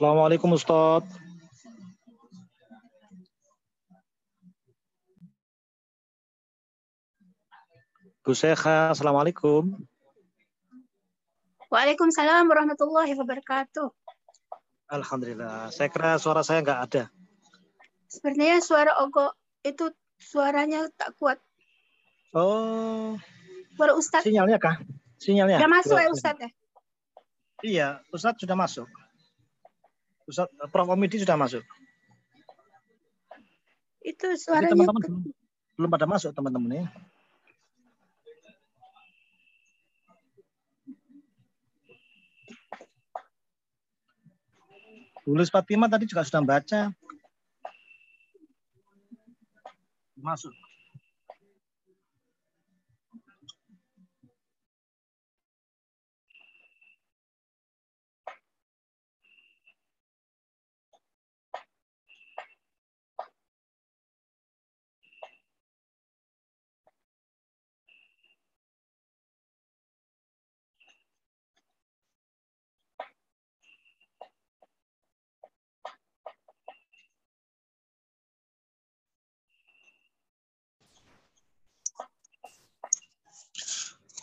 Assalamualaikum Ustaz. Gus Sekha, Assalamualaikum. Waalaikumsalam warahmatullahi wabarakatuh. Alhamdulillah. Saya kira suara saya nggak ada. Sebenarnya suara Ogo itu suaranya tak kuat. Oh, Suara Ustadz sinyalnya kah? Sinyalnya? udah masuk ya Ustadz ya? Iya, Ustadz sudah masuk. Prof. Omidi sudah masuk. Itu Jadi suaranya teman-teman belum, belum pada masuk teman-teman ya. Tulis Fatima tadi juga sudah baca. Masuk.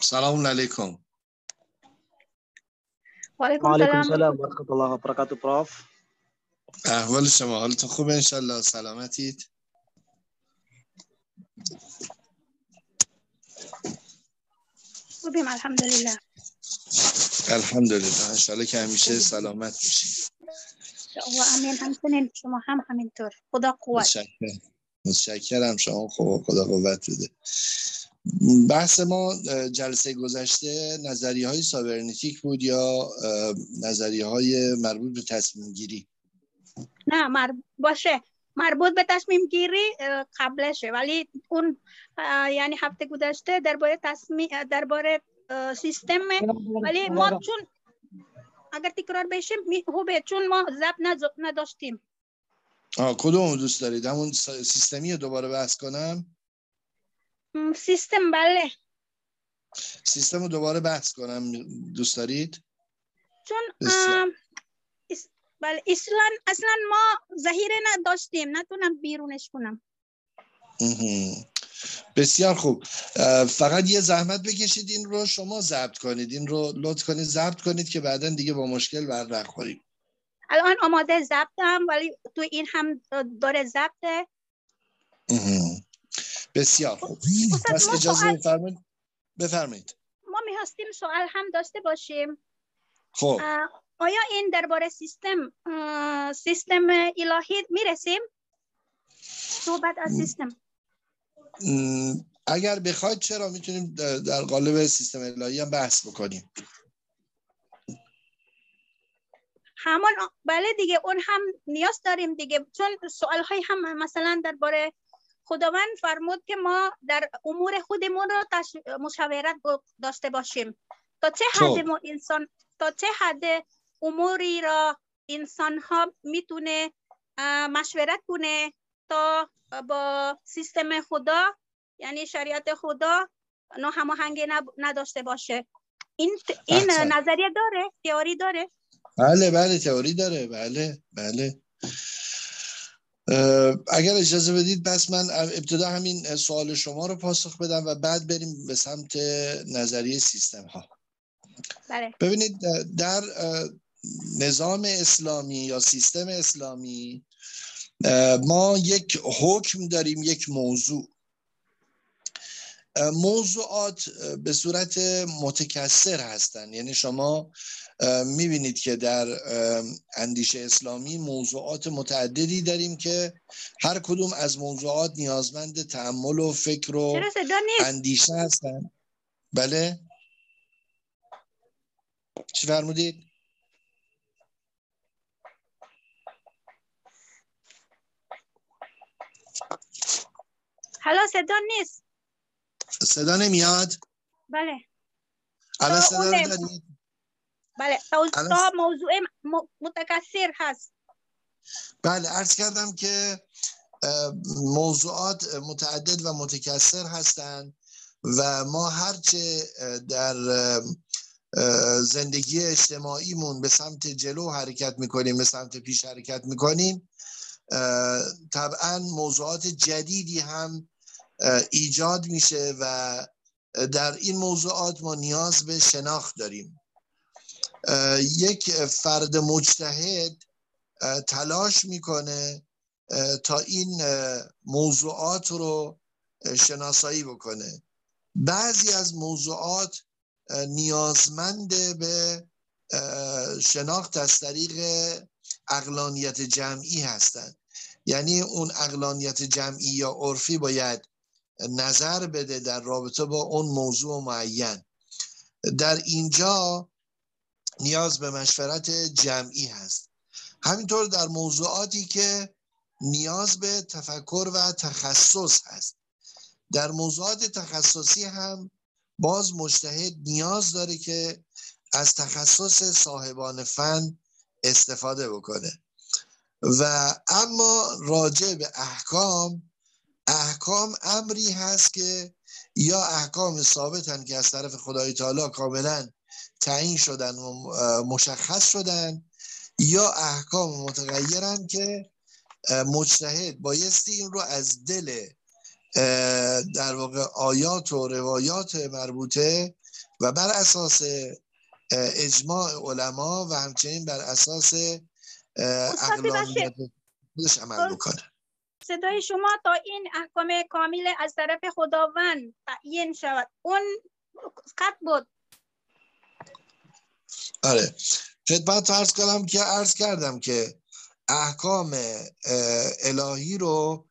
سلام علیکم Waalaikumsalam. Waalaikumsalam warahmatullahi wabarakatuh, Prof. احوال شما حالتون خوبه انشالله سلامتید خوبیم الحمدلله. الحمدلله انشالله که همیشه سلامت باشید الله امین همچنین شما هم همینطور. خدا قوت. متشکرم متشکرم شما خب خدا قوت بده بحث ما جلسه گذشته نظریه های سابرنتیک بود یا نظریه های مربوط به تصمیم گیری؟ نه مر... باشه. مربوط به تصمیم گیری قبلشه. ولی اون یعنی هفته گذشته درباره تصمیم درباره سیستم ولی ما چون اگر تکرار بشه می- خوبه. چون ما نز- نداشتیم. آه کدوم دوست دارید؟ همون سیستمی رو دوباره بحث کنم. سیستم بله. سیستم رو دوباره بحث کنم دوست دارید؟ چون اس- بله اصلا اصلا ما ذخیره نداشتیم نتونم بیرونش کنم. بسیار خوب. فقط یه زحمت بکشید این رو شما ضبط کنید این رو لطف کنید ضبط کنید که بعدا دیگه با مشکل بر نخوریم الان آماده ضبطم ولی تو این هم داره ضبطه. بسیار خوب. استاد، پس اجازه سوال- بفرمایید. بفرمایید. ما می‌خواستیم سوال هم داشته باشیم. خب. آیا این درباره سیستم سیستم الهی می‌رسیم؟ صحبت از سیستم. اگر بخواید چرا می‌تونیم در قالب سیستم الهی هم بحث بکنیم؟ همان آ- بله دیگه اون هم نیاز داریم دیگه. چون سوال های هم مثلا درباره خداوند فرمود که ما در امور خودمون رو تش... مشاورت داشته باشیم. تا چه خب. حد ما انسان تا چه حد اموری را انسان ها می‌تونه مشورت کنه تا با سیستم خدا یعنی شریعت خدا نه هماهنگی نداشته باشه. این این احسن. نظریه داره تئوری داره. بله بله تئوری داره. بله بله. اگر اجازه بدید پس من ابتدا همین سوال شما رو پاسخ بدم و بعد بریم به سمت نظریه سیستم ها بله. ببینید در نظام اسلامی یا سیستم اسلامی ما یک حکم داریم یک موضوع. موضوعات به صورت متکثر هستند یعنی شما می‌بینید که در اندیشه اسلامی موضوعات متعددی داریم که هر کدوم از موضوعات نیازمند تعمل و فکر و اندیشه هستن. بله. چی فرمودید؟ حالا صدا نیست. صدا نمیاد؟ بله. الان صدا. رو دارید؟ بله تا, موضوع متکثر هست. بله عرض کردم که موضوعات متعدد و متکثر هستند و ما هرچه در زندگی اجتماعیمون به سمت جلو حرکت می‌کنیم به سمت پیش حرکت می‌کنیم طبعا موضوعات جدیدی هم ایجاد میشه و در این موضوعات ما نیاز به شناخت داریم. یک فرد مجتهد تلاش می‌کنه تا این موضوعات رو شناسایی بکنه. بعضی از موضوعات نیازمند به شناخت از طریق اقلانیت جمعی هستند. یعنی اون اقلانیت جمعی یا عرفی باید نظر بده در رابطه با اون موضوع معین. در اینجا نیاز به مشورت جمعی هست. همینطور در موضوعاتی که نیاز به تفکر و تخصص هست. در موضوعات تخصصی هم باز مجتهد نیاز داره که از تخصص صاحبان فن استفاده بکنه. و اما راجع به احکام احکام امری هست که یا احکام ثابتن که از طرف خدای تعالی کاملا تعیین شدن و مشخص شدن یا احکام متغیرن که مجتهد بایستی این رو از دل در واقع آیات و روایات مربوطه و بر اساس اجماع علما و همچنین بر اساس اقلانیت خودش عمل بکنه صدای شما تا این احکام کامل از طرف خداوند تعیین شود. اون قط بود. آره. خدمت ارز کنم که عرض کردم که احکام الهی رو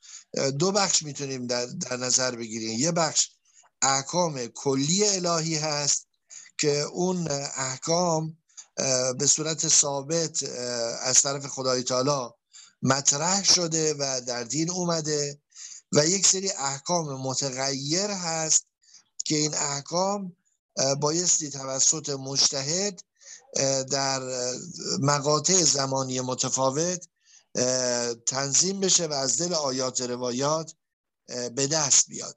دو بخش می‌تونیم در, در نظر بگیریم. یه بخش احکام کلی الهی هست که اون احکام به صورت ثابت از طرف خدای تعالی مطرح شده و در دین اومده و یک سری احکام متغیر هست که این احکام بایستی توسط مجتهد در مقاطع زمانی متفاوت تنظیم بشه و از دل آیات روایات به دست بیاد.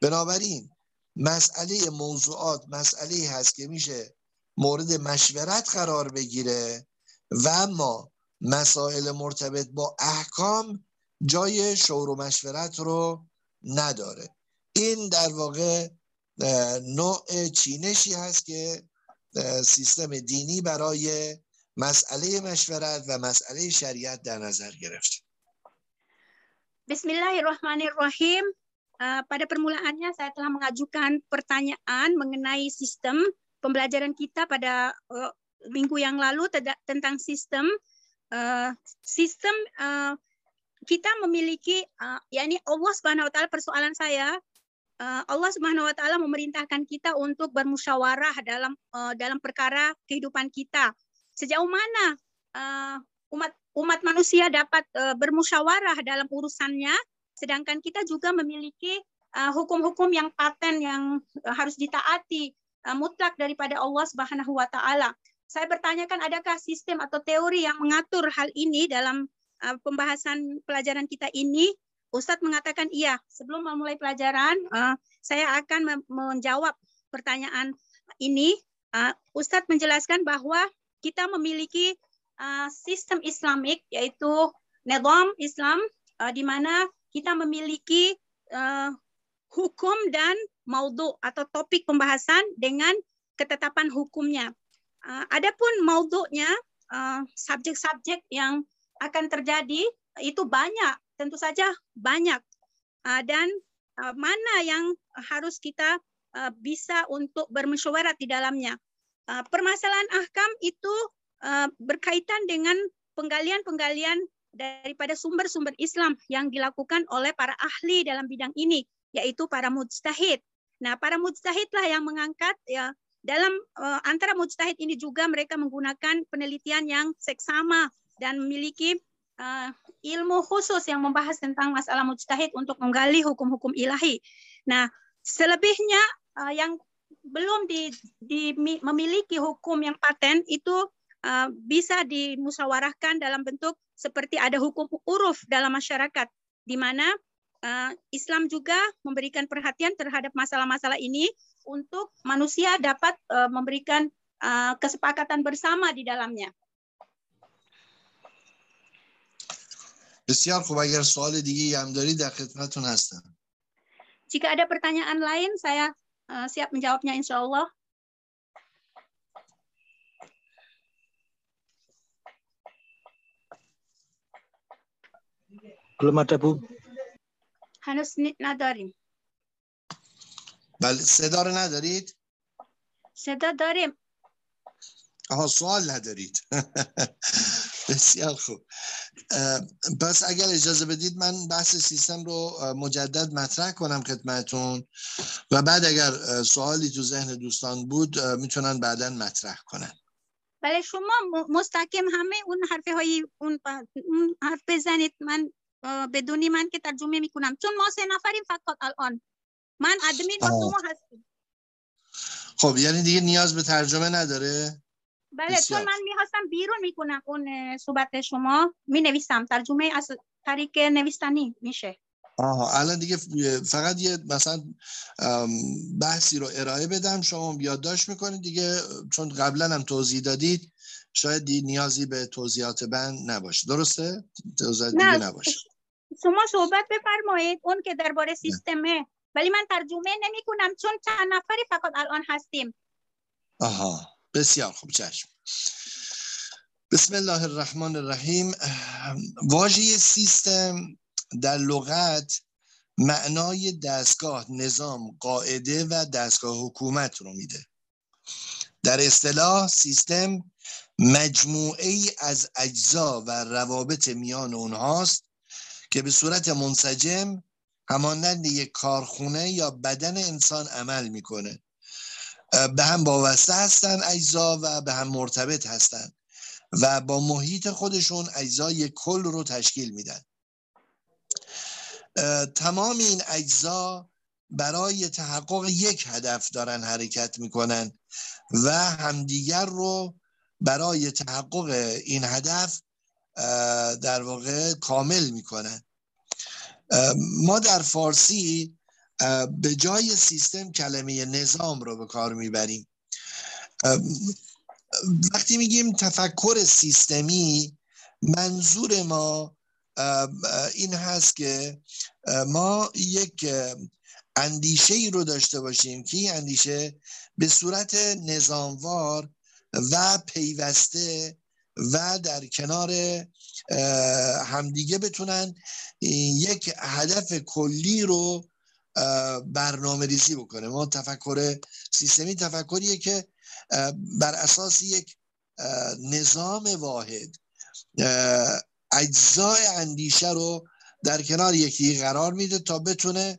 بنابراین مسئله موضوعات مسئله هست که میشه مورد مشورت قرار بگیره و اما مسائل مرتبط با احکام جای شور و مشورت رو نداره. این در واقع نوع چینشی هست که سیستم دینی برای مسئله مشورت و مسئله شریعت در نظر گرفت Bismillahirrahmanirrahim. Uh, pada permulaannya saya telah mengajukan pertanyaan mengenai sistem pembelajaran kita pada uh, minggu yang lalu tentang sistem uh, sistem uh, kita memiliki uh, yakni Allah Subhanahu wa taala persoalan saya uh, Allah Subhanahu wa taala memerintahkan kita untuk bermusyawarah dalam uh, dalam perkara kehidupan kita sejauh mana uh, umat umat manusia dapat bermusyawarah dalam urusannya, sedangkan kita juga memiliki hukum-hukum yang paten yang harus ditaati mutlak daripada Allah Subhanahu wa taala. Saya bertanyakan adakah sistem atau teori yang mengatur hal ini dalam pembahasan pelajaran kita ini? Ustadz mengatakan iya. Sebelum memulai pelajaran, uh, saya akan menjawab pertanyaan ini. Uh, Ustadz menjelaskan bahwa kita memiliki uh, sistem Islamik yaitu nizam Islam uh, di mana kita memiliki uh, hukum dan maudhu atau topik pembahasan dengan ketetapan hukumnya. Uh, adapun maudhunya uh, subjek-subjek yang akan terjadi itu banyak, tentu saja banyak. Uh, dan uh, mana yang harus kita uh, bisa untuk bermusyawarah di dalamnya. Permasalahan ahkam itu berkaitan dengan penggalian-penggalian daripada sumber-sumber Islam yang dilakukan oleh para ahli dalam bidang ini, yaitu para mujtahid. Nah, para mujtahidlah yang mengangkat ya dalam antara mujtahid ini juga mereka menggunakan penelitian yang seksama dan memiliki uh, ilmu khusus yang membahas tentang masalah mujtahid untuk menggali hukum-hukum ilahi. Nah, selebihnya uh, yang belum di, di memiliki hukum yang paten itu uh, bisa dimusyawarahkan dalam bentuk seperti ada hukum uruf dalam masyarakat di mana uh, Islam juga memberikan perhatian terhadap masalah-masalah ini untuk manusia dapat uh, memberikan kesepakatan bersama di dalamnya. بسیار خوب اگر سوال دیگه هم دارید در خدمتتون هستم Jika ada pertanyaan lain, saya uh, siap menjawabnya insya Allah. Belum ada Bu. هنوز نداریم. بله صدا رو ندارید؟ صدا داریم. آها سوال ندارید بسیار خوب پس اگر اجازه بدید من بحث سیستم رو مجدد مطرح کنم خدمتون و بعد اگر سوالی تو ذهن دوستان بود می‌تونن بعدا مطرح کنن. بله شما مستقیم همه اون حرفه های اون, اون حرف بزنید. من بدونی من که ترجمه می‌کنم. چون ما سه نفریم فقط الان. من ادمین و شما هستیم. خب یعنی دیگه نیاز به ترجمه نداره؟ بله چون من می‌خواستم بیرون می‌کنم اون صحبت شما می نویسم ترجمه از طریق نویستنی میشه. آها الان دیگه فقط یه مثلا بحثی رو ارائه بدم. شما یادداشت می‌کنید دیگه چون قبلا هم توضیح دادید شاید نیازی به توضیحات بند نباشه. درسته؟ توضیحات دیگه نباشه. شما صحبت بفرمایید. اون که درباره سیستمه. ولی من ترجمه نمی کنم چون چند نفری فقط الان هستیم. آها. بسیار خوب چشم. بسم الله الرحمن الرحیم. واژه سیستم در لغت معنای دستگاه نظام قاعده و دستگاه حکومت رو میده. در اصطلاح سیستم مجموعه ای از اجزا و روابط میان اونهاست که به صورت منسجم همانند یک کارخونه یا بدن انسان عمل می‌کنه. به هم وابسته هستن اجزا و به هم مرتبط هستن و با محیط خودشون اجزای کل رو تشکیل میدن. تمام این اجزا برای تحقق یک هدف دارن حرکت می‌کنن و همدیگر رو برای تحقق این هدف در واقع کامل می‌کنن. ما در فارسی به جای سیستم کلمه نظام رو به کار می‌بریم. وقتی میگیم تفکر سیستمی منظور ما این هست که ما یک اندیشه ای رو داشته باشیم که این اندیشه به صورت نظاموار و پیوسته و در کنار همدیگه بتونن یک هدف کلی رو برنامه ریزی بکنه. ما تفکر سیستمی تفکریه که بر اساس یک نظام واحد اجزای اندیشه رو در کنار یکی قرار میده تا بتونه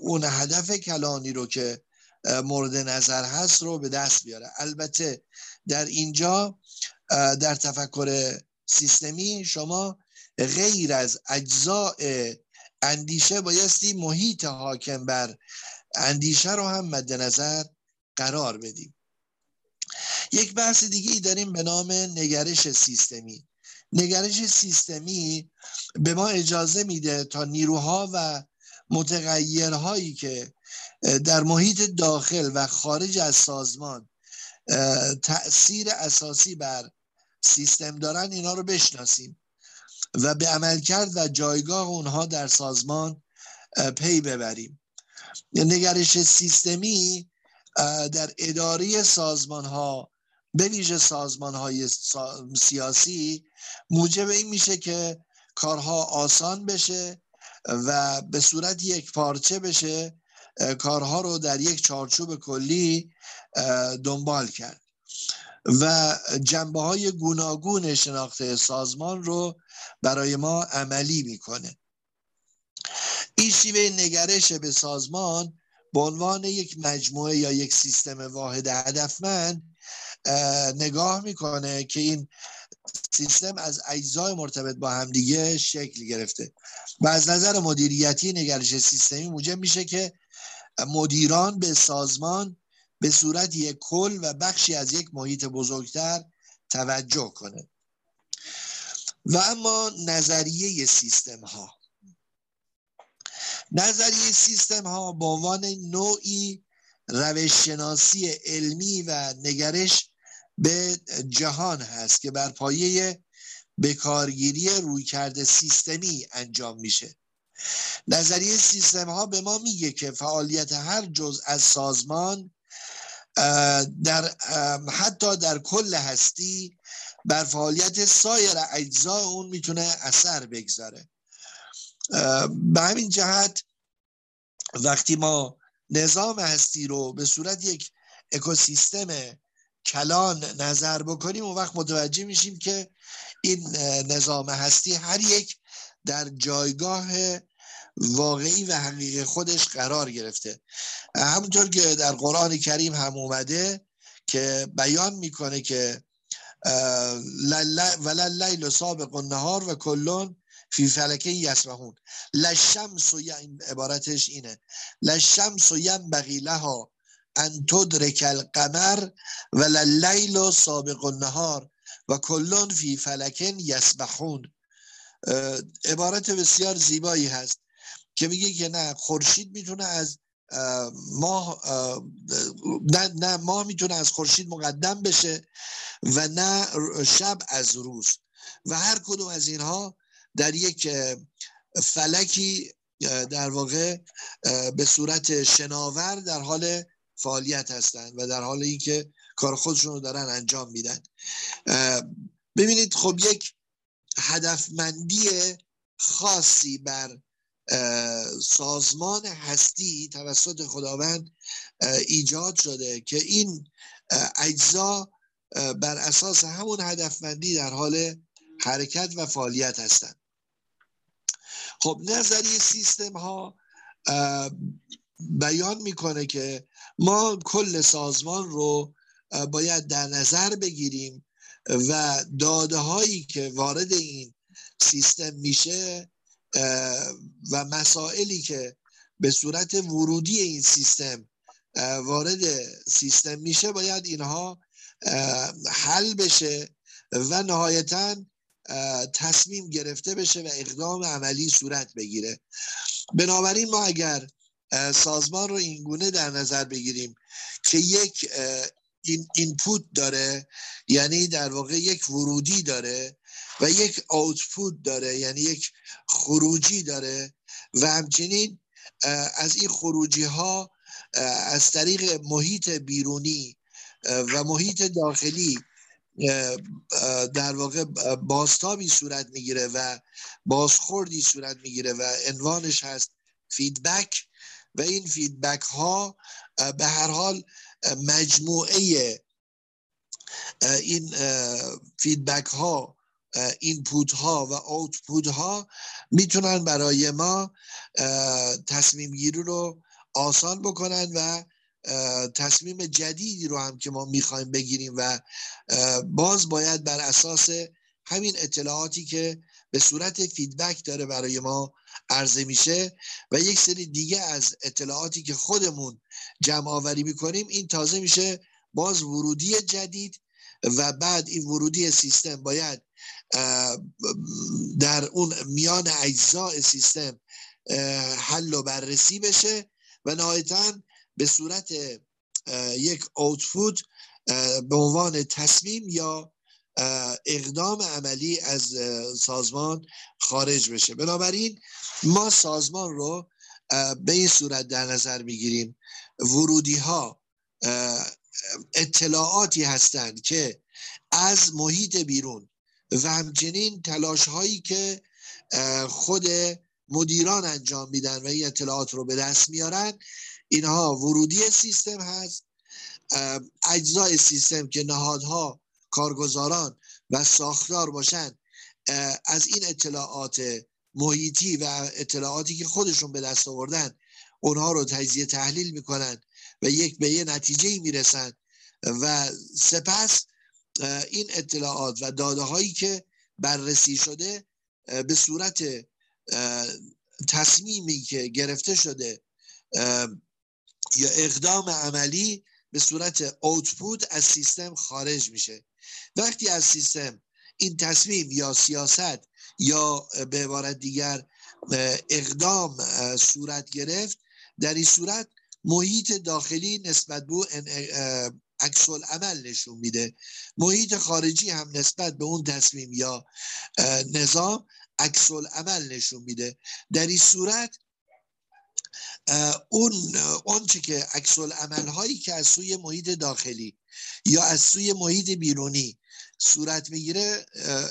اون هدف کلانی رو که مورد نظر هست رو به دست بیاره. البته در اینجا در تفکر سیستمی شما غیر از اجزاء اندیشه بایستی محیط حاکم بر اندیشه رو هم مد نظر قرار بدیم. یک بحث دیگه ای داریم به نام نگرش سیستمی. نگرش سیستمی به ما اجازه میده تا نیروها و متغیرهایی که در محیط داخل و خارج از سازمان تأثیر اساسی بر سیستم دارن اینا رو بشناسیم. و به عملکرد و جایگاه اونها در سازمان پی ببریم. نگرش سیستمی در اداره سازمان ها به ویژه سازمان های سیاسی موجب این میشه که کارها آسان بشه و به صورت یک پارچه بشه کارها رو در یک چارچوب کلی دنبال کرد. و جنبه های گوناگون شناخت سازمان رو برای ما عملی می‌کنه. این شیوه نگرش به سازمان به عنوان یک مجموعه یا یک سیستم واحد هدفمند نگاه می‌کنه که این سیستم از اجزای مرتبط با همدیگه شکل گرفته. و از نظر مدیریتی نگرش سیستمی موجب میشه که مدیران به سازمان به صورت یک کل و بخشی از یک محیط بزرگتر توجه کنه. و اما نظریه سیستم ها نظریه سیستم ها به عنوان نوعی روش شناسی علمی و نگرش به جهان هست که بر پایه بکارگیری روی کرده سیستمی انجام میشه. نظریه سیستم ها به ما میگه که فعالیت هر جز از سازمان در حتی در کل هستی بر فعالیت سایر اجزای اون می‌تونه اثر بگذاره. به همین جهت وقتی ما نظام هستی رو به صورت یک اکوسیستم کلان نظر بکنیم اون وقت متوجه میشیم که این نظام هستی هر یک در جایگاه واقعی و حقیقی خودش قرار گرفته. همونطور که در قرآن کریم هم اومده که بیان می‌کنه که ولا لیل سابق النهار و کلون فی فلکه یسبحون لشمس و این عبارتش اینه. لشمس و ینبغی لها ان تدرک القمر و لیل سابق النهار و کلون فی فلکن یسبحون عبارت بسیار زیبایی هست که میگه که نه خورشید می‌تونه از ماه نه, نه ماه می‌تونه از خورشید مقدم بشه. و نه شب از روز. و هر کدوم از اینها در یک فلکی در واقع به صورت شناور در حال فعالیت هستند و در حال اینکه کار خودشون رو دارن انجام میدن. ببینید خب یک هدفمندی خاصی بر سازمان هستی توسط خداوند ایجاد شده که این اجزا بر اساس همون هدفمندی در حال حرکت و فعالیت هستند. خب نظریه سیستم ها بیان می‌کنه که ما کل سازمان رو باید در نظر بگیریم و داده هایی که وارد این سیستم میشه و مسائلی که به صورت ورودی این سیستم وارد سیستم میشه باید اینها حل بشه و نهایتا تصمیم گرفته بشه و اقدام عملی صورت بگیره. بنابراین ما اگر سازمان رو اینگونه در نظر بگیریم که یک این اینپوت داره یعنی در واقع یک ورودی داره و یک آوتپوت داره یعنی یک خروجی داره و همچنین از این خروجی ها از طریق محیط بیرونی و محیط داخلی در واقع بازتابی صورت می‌گیره و بازخوردی صورت می‌گیره و عنوانش هست feedback و این feedback ها به هر حال مجموعه این feedback ها input ها و output ها می‌تونن برای ما تصمیم گیری رو آسان بکنن و تصمیم جدیدی رو هم که ما می‌خوایم بگیریم و باز باید بر اساس همین اطلاعاتی که به صورت فیدبک داره برای ما عرضه میشه و یک سری دیگه از اطلاعاتی که خودمون جمع آوری می‌کنیم این تازه میشه باز ورودی جدید و بعد این ورودی سیستم باید در اون میان اجزاء سیستم حل و بررسی بشه و نهایتا به صورت یک اوتپوت به عنوان تصمیم یا اقدام عملی از سازمان خارج بشه. بنابراین ما سازمان رو به این صورت در نظر می‌گیریم ورودی ها اطلاعاتی هستند که از محیط بیرون و همچنین تلاش هایی که خود مدیران انجام میدن و این اطلاعات رو به دست میارن اینها ورودی سیستم هست اجزای سیستم که نهادها کارگزاران و ساختار باشند از این اطلاعات محیطی و اطلاعاتی که خودشون به دست آوردن اونها رو تجزیه تحلیل می‌کنن و یک به یه نتیجه می‌رسن و سپس این اطلاعات و داده هایی که بررسی شده به صورت تصمیمی که گرفته شده یا اقدام عملی به صورت اوتپوت از سیستم خارج میشه. وقتی از سیستم این تصمیم یا سیاست یا به عبارت دیگر اقدام صورت گرفت در این صورت محیط داخلی نسبت به عکس‌العمل نشون میده. محیط خارجی هم نسبت به اون تصمیم یا نظام عکس‌العمل نشون میده. در این صورت اون اون که عکس هایی که از سوی محیط داخلی یا از سوی محیط بیرونی صورت می‌گیره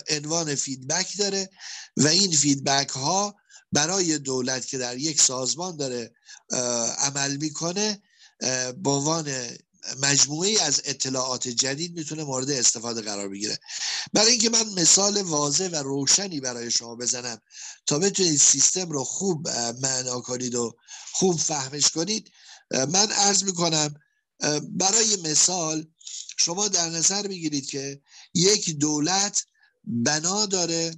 عنوان feedback داره و این feedback ها برای دولت که در یک سازمان داره عمل می‌کنه به عنوان مجموعه از اطلاعات جدید می‌تونه مورد استفاده قرار بگیره. برای اینکه من مثال واضح و روشنی برای شما بزنم تا بتونید سیستم رو خوب معنا کنید و خوب فهمش کنید من عرض می‌کنم برای مثال شما در نظر بگیرید که یک دولت بنا داره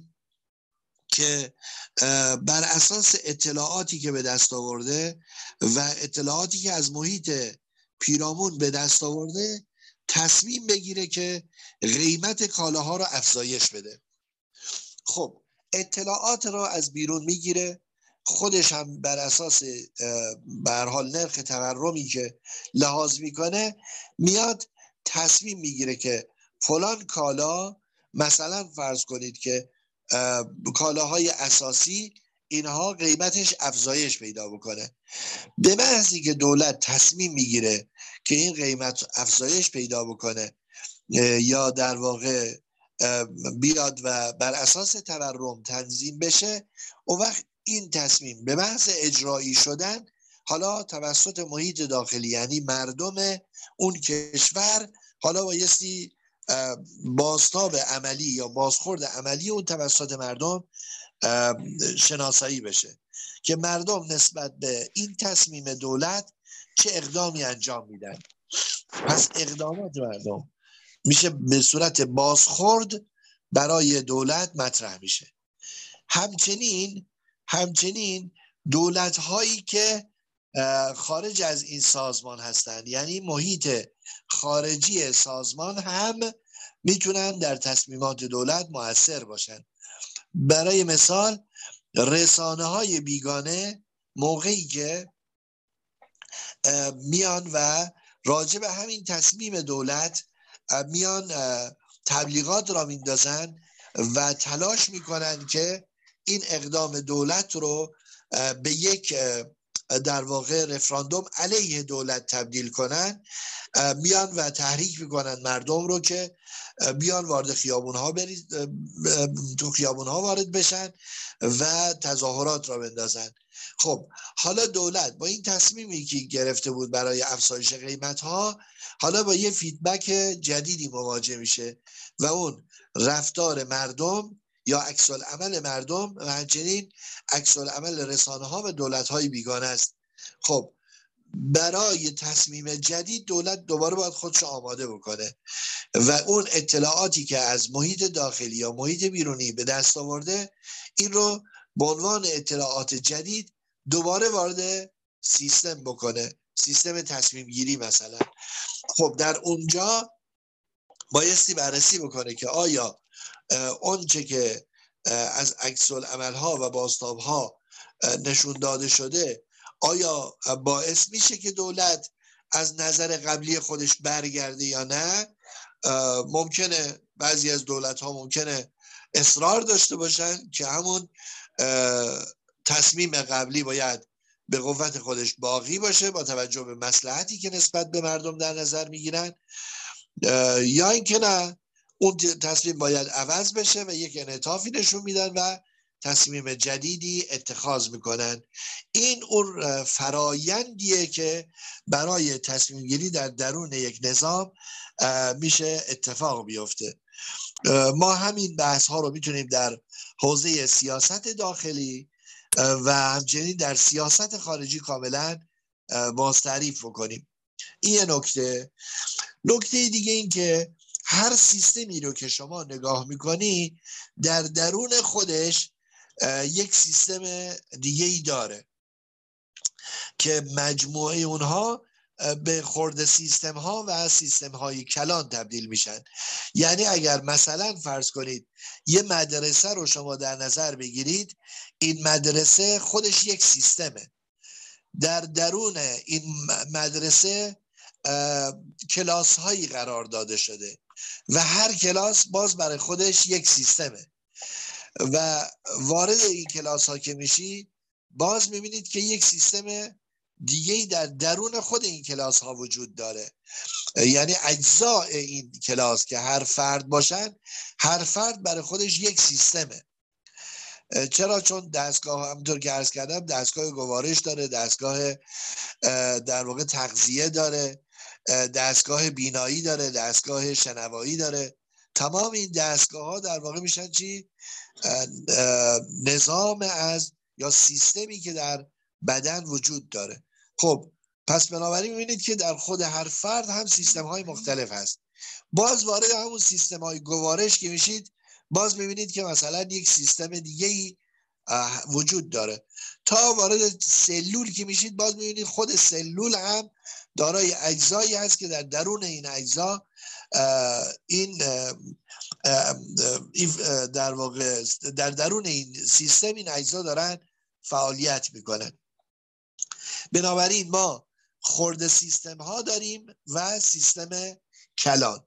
که بر اساس اطلاعاتی که به دست آورده و اطلاعاتی که از محیط پیرامون به دست آورده تصمیم بگیره که قیمت کالاها رو افزایش بده. خب اطلاعات را از بیرون می‌گیره. خودش هم بر اساس بر حال نرخ تورمی که لحاظ می‌کنه میاد تصمیم می‌گیره که فلان کالا مثلا فرض کنید که کالاهای اساسی اینها قیمتش افزایش پیدا بکنه. به محضی که دولت تصمیم می‌گیره که این قیمت افزایش پیدا بکنه یا در واقع بیاد و بر اساس تورم تنظیم بشه و وقت این تصمیم به محض اجرایی شدن حالا توسط محیط داخلی یعنی مردم اون کشور حالا بایستی بازتاب عملی یا بازخورد عملی اون توسط مردم شناسایی بشه که مردم نسبت به این تصمیم دولت چه اقدامی انجام میدن. پس اقدامات مردم میشه به صورت بازخورد برای دولت مطرح میشه. همچنین همچنین دولت هایی که خارج از این سازمان هستند یعنی محیط خارجی سازمان هم می‌تونن در تصمیمات دولت موثر باشن. برای مثال رسانه های بیگانه موقعی که میان و راجع به همین تصمیم دولت میان تبلیغات را میندازن و تلاش می‌کنن که این اقدام دولت رو به یک در واقع رفراندوم علیه دولت تبدیل کنن میان و تحریک می‌کنن مردم رو که بیان وارد خیابون ها برید تو خیابون ها وارد بشن و تظاهرات را بندازن. خب حالا دولت با این تصمیمی که گرفته بود برای افزایش قیمت ها حالا با یه فیدبک جدیدی مواجه میشه و اون رفتار مردم یا عکس عمل مردم و همچنین عکس عمل رسانه ها و دولت های بیگانه است. خب برای تصمیم جدید دولت دوباره باید خودش آماده بکنه و اون اطلاعاتی که از محیط داخلی یا محیط بیرونی به دست آورده این رو به عنوان اطلاعات جدید دوباره وارد سیستم بکنه. سیستم تصمیم گیری مثلا. خب در اونجا بایستی بررسی بکنه که آیا اونچه که از عکس عمل ها و باستاب ها نشون داده شده آیا باعث میشه که دولت از نظر قبلی خودش برگرده یا نه؟ ممکنه بعضی از دولت ها ممکنه اصرار داشته باشن که همون تصمیم قبلی باید به قوت خودش باقی باشه با توجه به مسلحتی که نسبت به مردم در نظر می‌گیرن. یا اینکه نه اون تصمیم باید عوض بشه و یک انعطافی نشون میدن و تصمیم جدیدی اتخاذ می‌کنن. این اون فرایندیه که برای تصمیم گیری در درون یک نظام میشه اتفاق بیفته. ما همین بحث ها رو می‌تونیم در حوزه سیاست داخلی و همچنین در سیاست خارجی کاملا باز تعریف بکنیم. این یه نکته. نکته دیگه این که هر سیستمی رو که شما نگاه می‌کنی در درون خودش یک سیستم دیگه ای داره که مجموعه اونها به خورد سیستم ها و سیستم های کلان تبدیل میشن. یعنی اگر مثلا فرض کنید یه مدرسه رو شما در نظر بگیرید این مدرسه خودش یک سیستمه. در درون این مدرسه کلاس هایی قرار داده شده. و هر کلاس باز برای خودش یک سیستمه. و وارد این کلاس ها که میشی باز می‌بینید که یک سیستم دیگه در درون خود این کلاس ها وجود داره. یعنی اجزاء این کلاس که هر فرد باشن هر فرد برای خودش یک سیستمه. چرا؟ چون دستگاه همونطور که عرض کردم دستگاه گوارش داره دستگاه در واقع تغذیه داره. دستگاه بینایی داره دستگاه شنوایی داره. تمام این دستگاه ها در واقع میشن چی؟ نظام از یا سیستمی که در بدن وجود داره. خب پس بنابراین می‌بینید که در خود هر فرد هم سیستم های مختلف هست. باز وارد همون سیستم های گوارش که میشید باز می‌بینید که مثلا یک سیستم دیگه ای وجود داره. تا وارد سلول که میشید باز می‌بینید خود سلول هم دارای اجزایی هست که در درون این اجزا این در واقع در درون این سیستم این اجزا دارن فعالیت می‌کنن. بنابراین ما خورده سیستم ها داریم و سیستم کلان.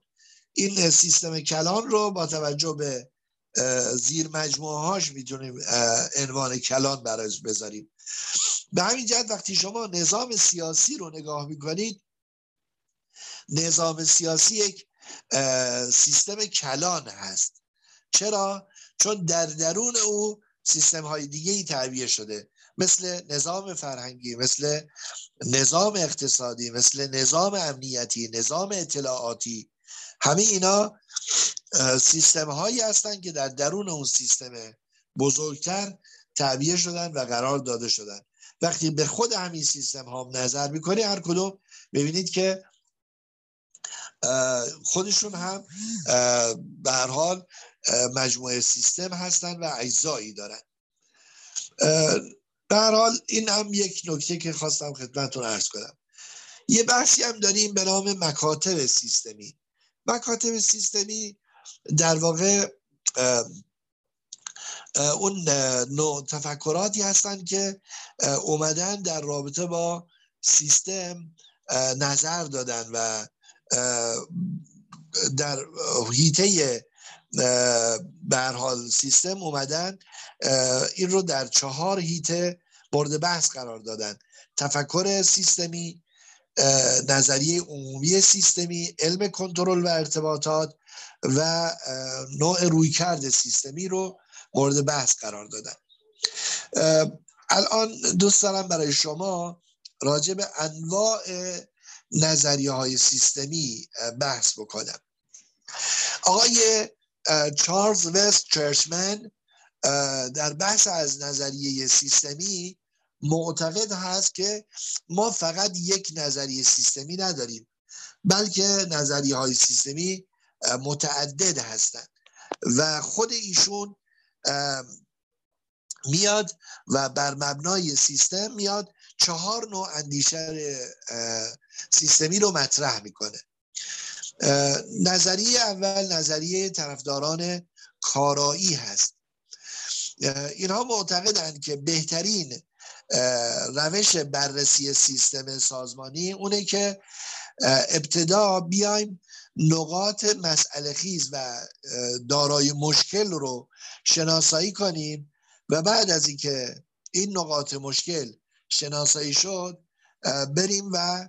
این سیستم کلان رو با توجه به زیر مجموعه هاش می‌تونیم عنوان کلان برای بذاریم. به همین جهت وقتی شما نظام سیاسی رو نگاه می‌کنید نظام سیاسی یک سیستم کلان هست. چرا؟ چون در درون او سیستم های دیگه ای تعبیه شده. مثل نظام فرهنگی مثل نظام اقتصادی مثل نظام امنیتی نظام اطلاعاتی. همه اینا سیستم هایی هستند که در درون اون سیستم بزرگتر تعبیه شدن و قرار داده شدن. وقتی به خود همین سیستم ها نظر می‌کنی هر کدوم ببینید که خودشون هم به هر حال مجموعه سیستم هستن و اجزایی دارن. به هر حال این هم یک نکته که خواستم خدمتتون عرض کنم. یه بحثی هم داریم به نام مکاتب سیستمی. مکاتب سیستمی در واقع اون نوع تفکراتی هستند که اومدن در رابطه با سیستم نظر دادن و در هیته حال سیستم اومدن این رو در چهار هیته مورد بحث قرار دادن. تفکر سیستمی نظریه عمومی سیستمی علم کنترل و ارتباطات و نوع رویکرد سیستمی رو مورد بحث قرار دادن. الان دوست دارم برای شما راجع به انواع نظریه های سیستمی بحث بکنم. آقای چارلز وست چرچمن در بحث از نظریه سیستمی معتقد هست که ما فقط یک نظریه سیستمی نداریم بلکه نظریه های سیستمی متعدد هستند. و خود ایشون میاد و بر مبنای سیستم میاد. چهار نوع اندیشه سیستمی رو مطرح می‌کنه. نظریه اول نظریه طرفداران کارایی هست. اینها معتقدند که بهترین روش بررسی سیستم سازمانی اونه که ابتدا بیایم نقاط مسئله خیز و دارای مشکل رو شناسایی کنیم و بعد از اینکه این نقاط مشکل شناسایی شد بریم و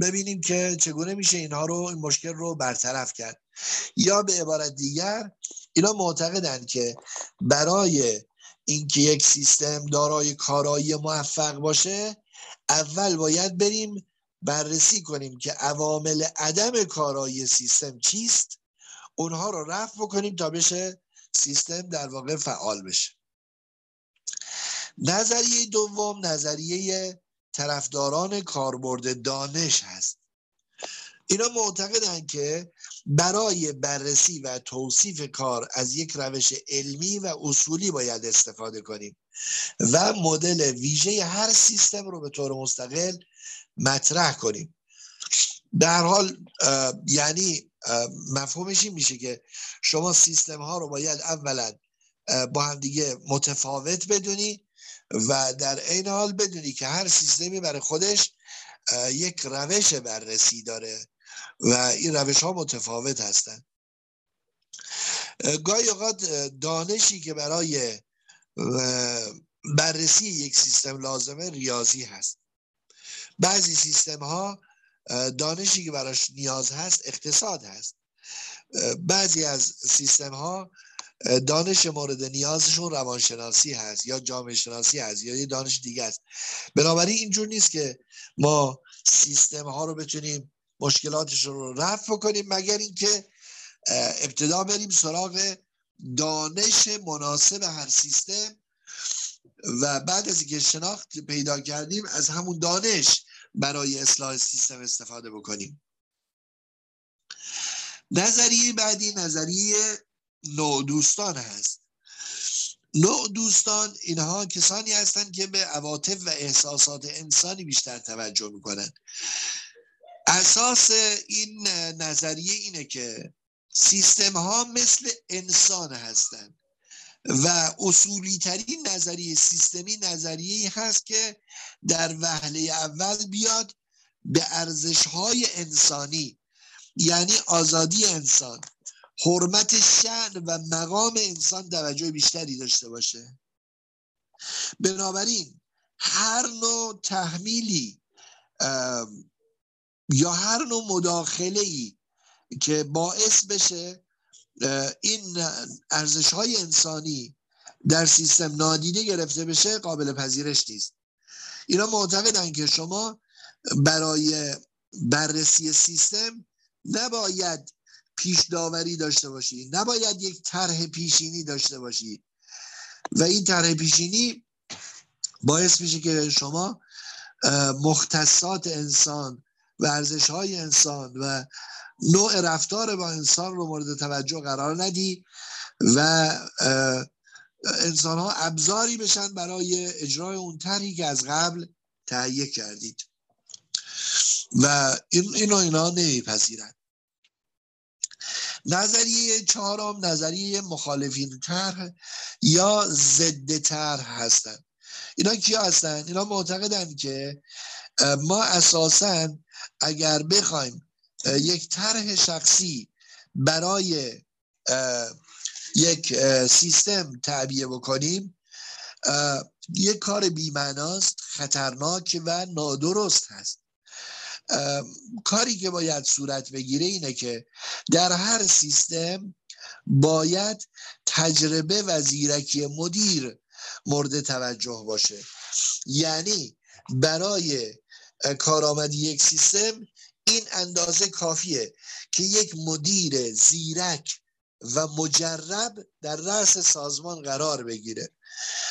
ببینیم که چگونه میشه اینها رو این مشکل رو برطرف کرد. یا به عبارت دیگر اینا معتقدند که برای اینکه یک سیستم دارای کارایی موفق باشه اول باید بریم بررسی کنیم که عوامل عدم کارایی سیستم چیست اونها رو رفع بکنیم تا بشه سیستم در واقع فعال بشه. نظریه دوم نظریه طرفداران کاربرد دانش هست. اینا معتقدن که برای بررسی و توصیف کار از یک روش علمی و اصولی باید استفاده کنیم و مدل ویژه هر سیستم رو به طور مستقل مطرح کنیم. در حال یعنی مفهومش این میشه که شما سیستم ها رو باید اولا با هم دیگه متفاوت بدونی و در این حال بدونی که هر سیستمی برای خودش یک روش بررسی داره و این روش ها متفاوت هستند گاهی اوقات دانشی که برای بررسی یک سیستم لازمه ریاضی هست. بعضی سیستم ها دانشی که براش نیاز هست اقتصاد هست. بعضی از سیستم ها دانش مورد نیازشون روانشناسی هست یا جامعه شناسی هست یا یه دانش دیگه است. بنابراین اینجور نیست که ما سیستم ها رو بتونیم مشکلاتشون رو رفع کنیم مگر اینکه ابتدا بریم سراغ دانش مناسب هر سیستم و بعد از اینکه شناخت پیدا کردیم از همون دانش. برای اصلاح سیستم استفاده بکنیم. نظریه بعدی نظریه نوع دوستان هست. نوع دوستان اینها کسانی هستند که به عواطف و احساسات انسانی بیشتر توجه می‌کنند. اساس این نظریه اینه که سیستم ها مثل انسان هستند. و اصولی ترین نظریه سیستمی نظریه هست که در وهله اول بیاد به ارزش های انسانی یعنی آزادی انسان حرمت شن و مقام انسان توجه بیشتری داشته باشه. بنابراین هر نوع تحمیلی یا هر نوع مداخله ای که باعث بشه این ارزش های انسانی در سیستم نادیده گرفته بشه قابل پذیرش نیست. اینا معتقدن که شما برای بررسی سیستم نباید پیش داوری داشته باشی نباید یک طرح پیشینی داشته باشی. و این طرح پیشینی باعث میشه که شما مختصات انسان و ارزش های انسان و نوع رفتار با انسان رو مورد توجه قرار ندی و انسان ها ابزاری بشن برای اجرای اون طرحی که از قبل تهیه کردید. و این اینو اینا نمیپذیرند نظریه چهارم نظریه مخالفین طرح یا ضد طرح هستند اینا کیا هستن؟ اینا معتقدن که ما اساسا اگر بخوایم یک طرح شخصی برای یک سیستم تعبیه بکنیم. یک کار بیمعناست خطرناک و نادرست هست. کاری که باید صورت بگیره اینه که در هر سیستم باید تجربه و زیرکی مدیر مورد توجه باشه. یعنی برای کارآمدی یک سیستم این اندازه کافیه که یک مدیر زیرک و مجرب در رأس سازمان قرار بگیره.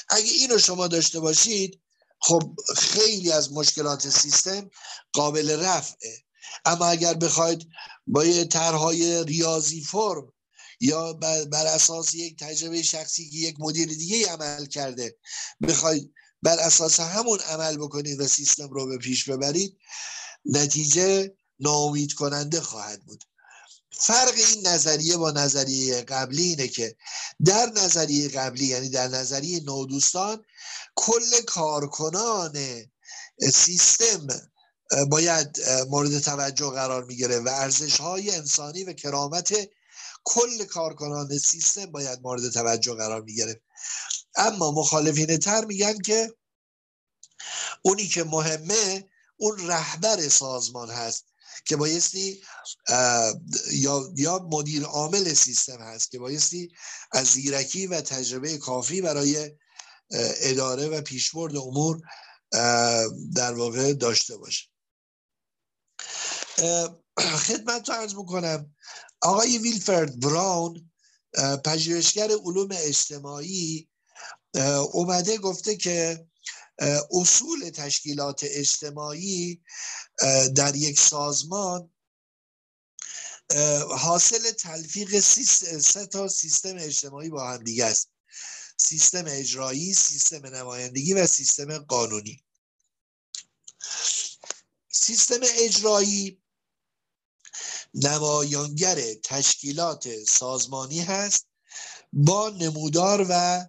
اگه اینو شما داشته باشید خب خیلی از مشکلات سیستم قابل رفعه. اما اگر بخواید با یه طرحهای ریاضی فرم یا بر اساس یک تجربه شخصی که یک مدیر دیگه عمل کرده بخواید بر اساس همون عمل بکنید و سیستم رو به پیش ببرید نتیجه ناامید کننده خواهد بود. فرق این نظریه با نظریه قبلی اینه که در نظریه قبلی یعنی در نظریه نودوستان کل کارکنان سیستم باید مورد توجه قرار می‌گیره و ارزش های انسانی و کرامت کل کارکنان سیستم باید مورد توجه قرار می‌گیره. اما مخالفین تر میگن که اونی که مهمه اون رهبر سازمان هست. که بایستی یا یا مدیر عامل سیستم هست که بایستی از زیرکی و تجربه کافی برای اداره و پیشبرد امور در واقع داشته باشه. خدمت رو عرض می‌کنم آقای ویلفرد براون پژوهشگر علوم اجتماعی اومده گفته که اصول تشکیلات اجتماعی در یک سازمان حاصل تلفیق سه تا سیستم اجتماعی با هم دیگه است. سیستم اجرایی سیستم نمایندگی و سیستم قانونی. سیستم اجرایی نمایانگر تشکیلات سازمانی هست. با نمودار و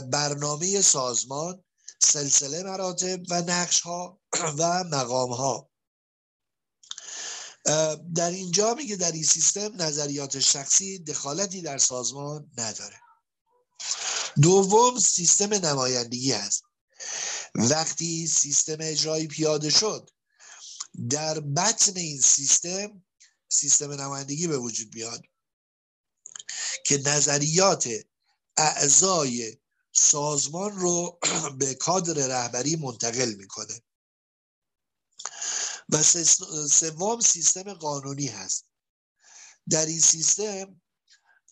برنامه سازمان سلسله مراتب و نقش ها و مقام ها در اینجا میگه در این سیستم نظریات شخصی دخالتی در سازمان نداره. دوم سیستم نمایندگی است. وقتی سیستم اجرایی پیاده شد در بطن این سیستم سیستم نمایندگی به وجود بیاد که نظریات اعضای سازمان رو به کادر رهبری منتقل می‌کنه. و سوم سیستم قانونی هست. در این سیستم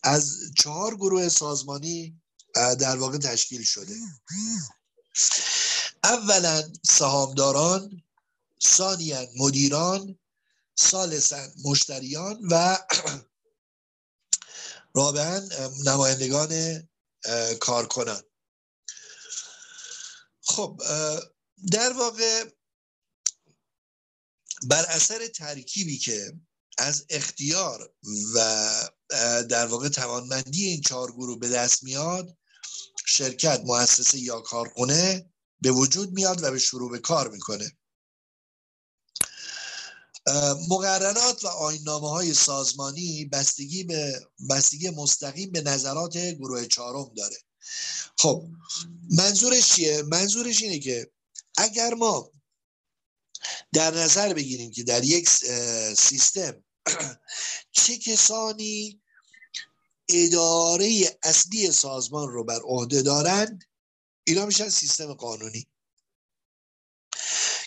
از چهار گروه سازمانی در واقع تشکیل شده. اولا سهامداران ثانیا مدیران ثالثا مشتریان و رابعا نمایندگان کارکنان. خب در واقع بر اثر ترکیبی که از اختیار و در واقع توانمندی این چهار گروه به دست میاد شرکت مؤسسه یا کارخونه به وجود میاد و به شروع به کار می‌کنه. مقررات و آینامه های سازمانی بستگی به بستگی مستقیم به نظرات گروه چهارم داره. خب منظورش چیه؟ منظورش اینه که اگر ما در نظر بگیریم که در یک سیستم چه کسانی اداره اصلی سازمان رو بر عهده دارند اینا میشن سیستم قانونی.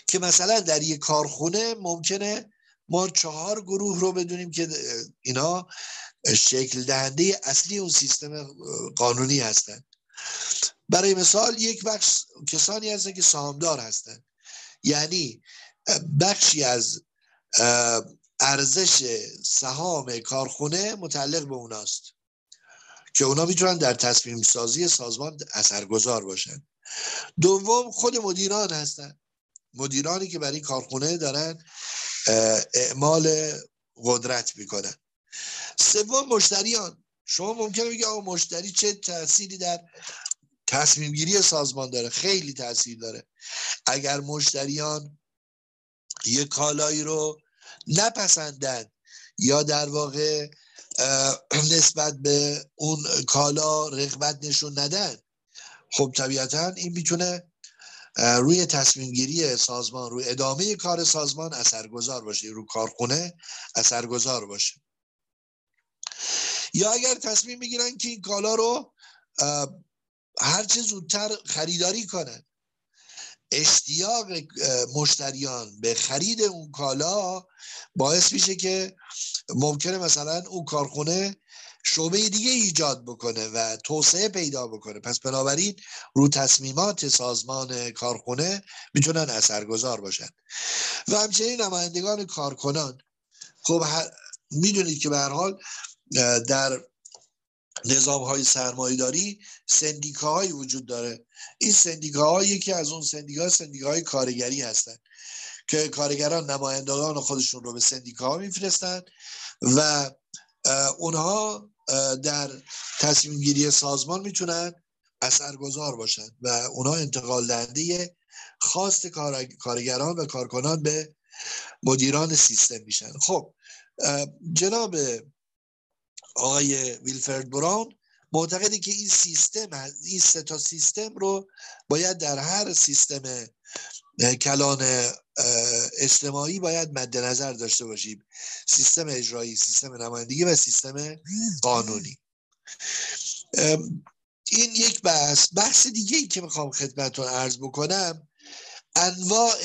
که مثلا در یک کارخونه ممکنه ما چهار گروه رو بدونیم که اینا شکل دهنده اصلی اون سیستم قانونی هستند برای مثال یک بخش کسانی هستن که سهامدار هستند یعنی بخشی از ارزش سهام کارخونه متعلق به اوناست که اونا می‌تونن در تصمیم سازی سازمان اثرگذار باشن. دوم خود مدیران هستن. مدیرانی که برای کارخونه دارن اعمال قدرت می‌کنن. سوم مشتریان. شما ممکنه بگی آقا مشتری چه تأثیری در تصمیم گیری سازمان داره؟ خیلی تاثیر داره. اگر مشتریان یه کالایی رو نپسندن یا در واقع نسبت به اون کالا رغبت نشون ندن خب طبیعتا این می‌تونه روی تصمیم گیری سازمان روی ادامه کار سازمان اثرگذار باشه رو کارخونه اثرگذار باشه. یا اگر تصمیم می‌گیرن که این کالا رو هرچه زودتر خریداری کنن. اشتیاق مشتریان به خرید اون کالا باعث میشه که ممکنه مثلا اون کارخونه شعبه دیگه ایجاد بکنه و توسعه پیدا بکنه. پس بنابراین رو تصمیمات سازمان کارخونه می‌تونن اثرگذار باشن. و همچنین نمایندگان کارکنان. خب می‌دونید که به هر حال در نظام های سرمایه داری سندیکاهایی وجود داره. این سندیکاها یکی از اون سندیکا سندیکاهای کارگری هستن که کارگران نمایندگان خودشون رو به سندیکاها میفرستن و اونها در تصمیم گیری سازمان می‌تونن اثرگذار باشن و اونها انتقال دهنده خواست کارگران و کارکنان به مدیران سیستم میشن. خب جناب آقای ویلفرد براون معتقده که این سیستم این سه تا سیستم رو باید در هر سیستم کلان اجتماعی باید مد نظر داشته باشیم. سیستم اجرایی سیستم نمایندگی و سیستم قانونی. این یک بحث. بحث دیگه ای که می‌خوام خدمتتون عرض بکنم انواع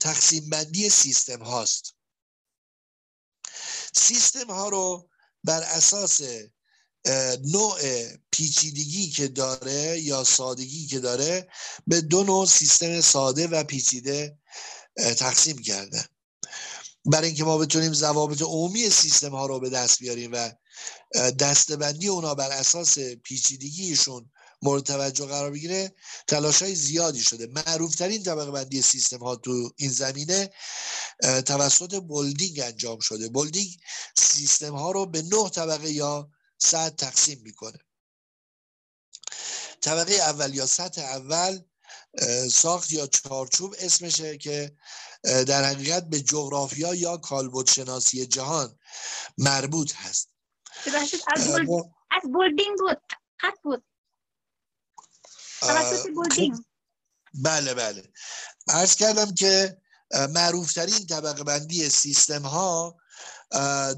تقسیم بندی سیستم هاست. سیستم ها رو بر اساس نوع پیچیدگی که داره یا سادگی که داره به دو نوع سیستم ساده و پیچیده تقسیم کرده برای اینکه ما بتونیم ضوابط عمومی سیستم ها رو به دست بیاریم و دسته‌بندی اونا بر اساس پیچیدگیشون مورد توجه قرار بگیره تلاش های زیادی شده. معروف ترین طبقه بندی سیستم ها تو این زمینه توسط بولدینگ انجام شده. بولدینگ سیستم ها رو به نه طبقه یا سطح تقسیم می‌کنه. طبقه اول یا سطح اول ساخت یا چارچوب اسمشه که در حقیقت به جغرافیا یا کالبد شناسی جهان مربوط هست. از بولدینگ بود. خط بود. بله بله. ارز کردم که معروفترین طبقه بندی سیستم ها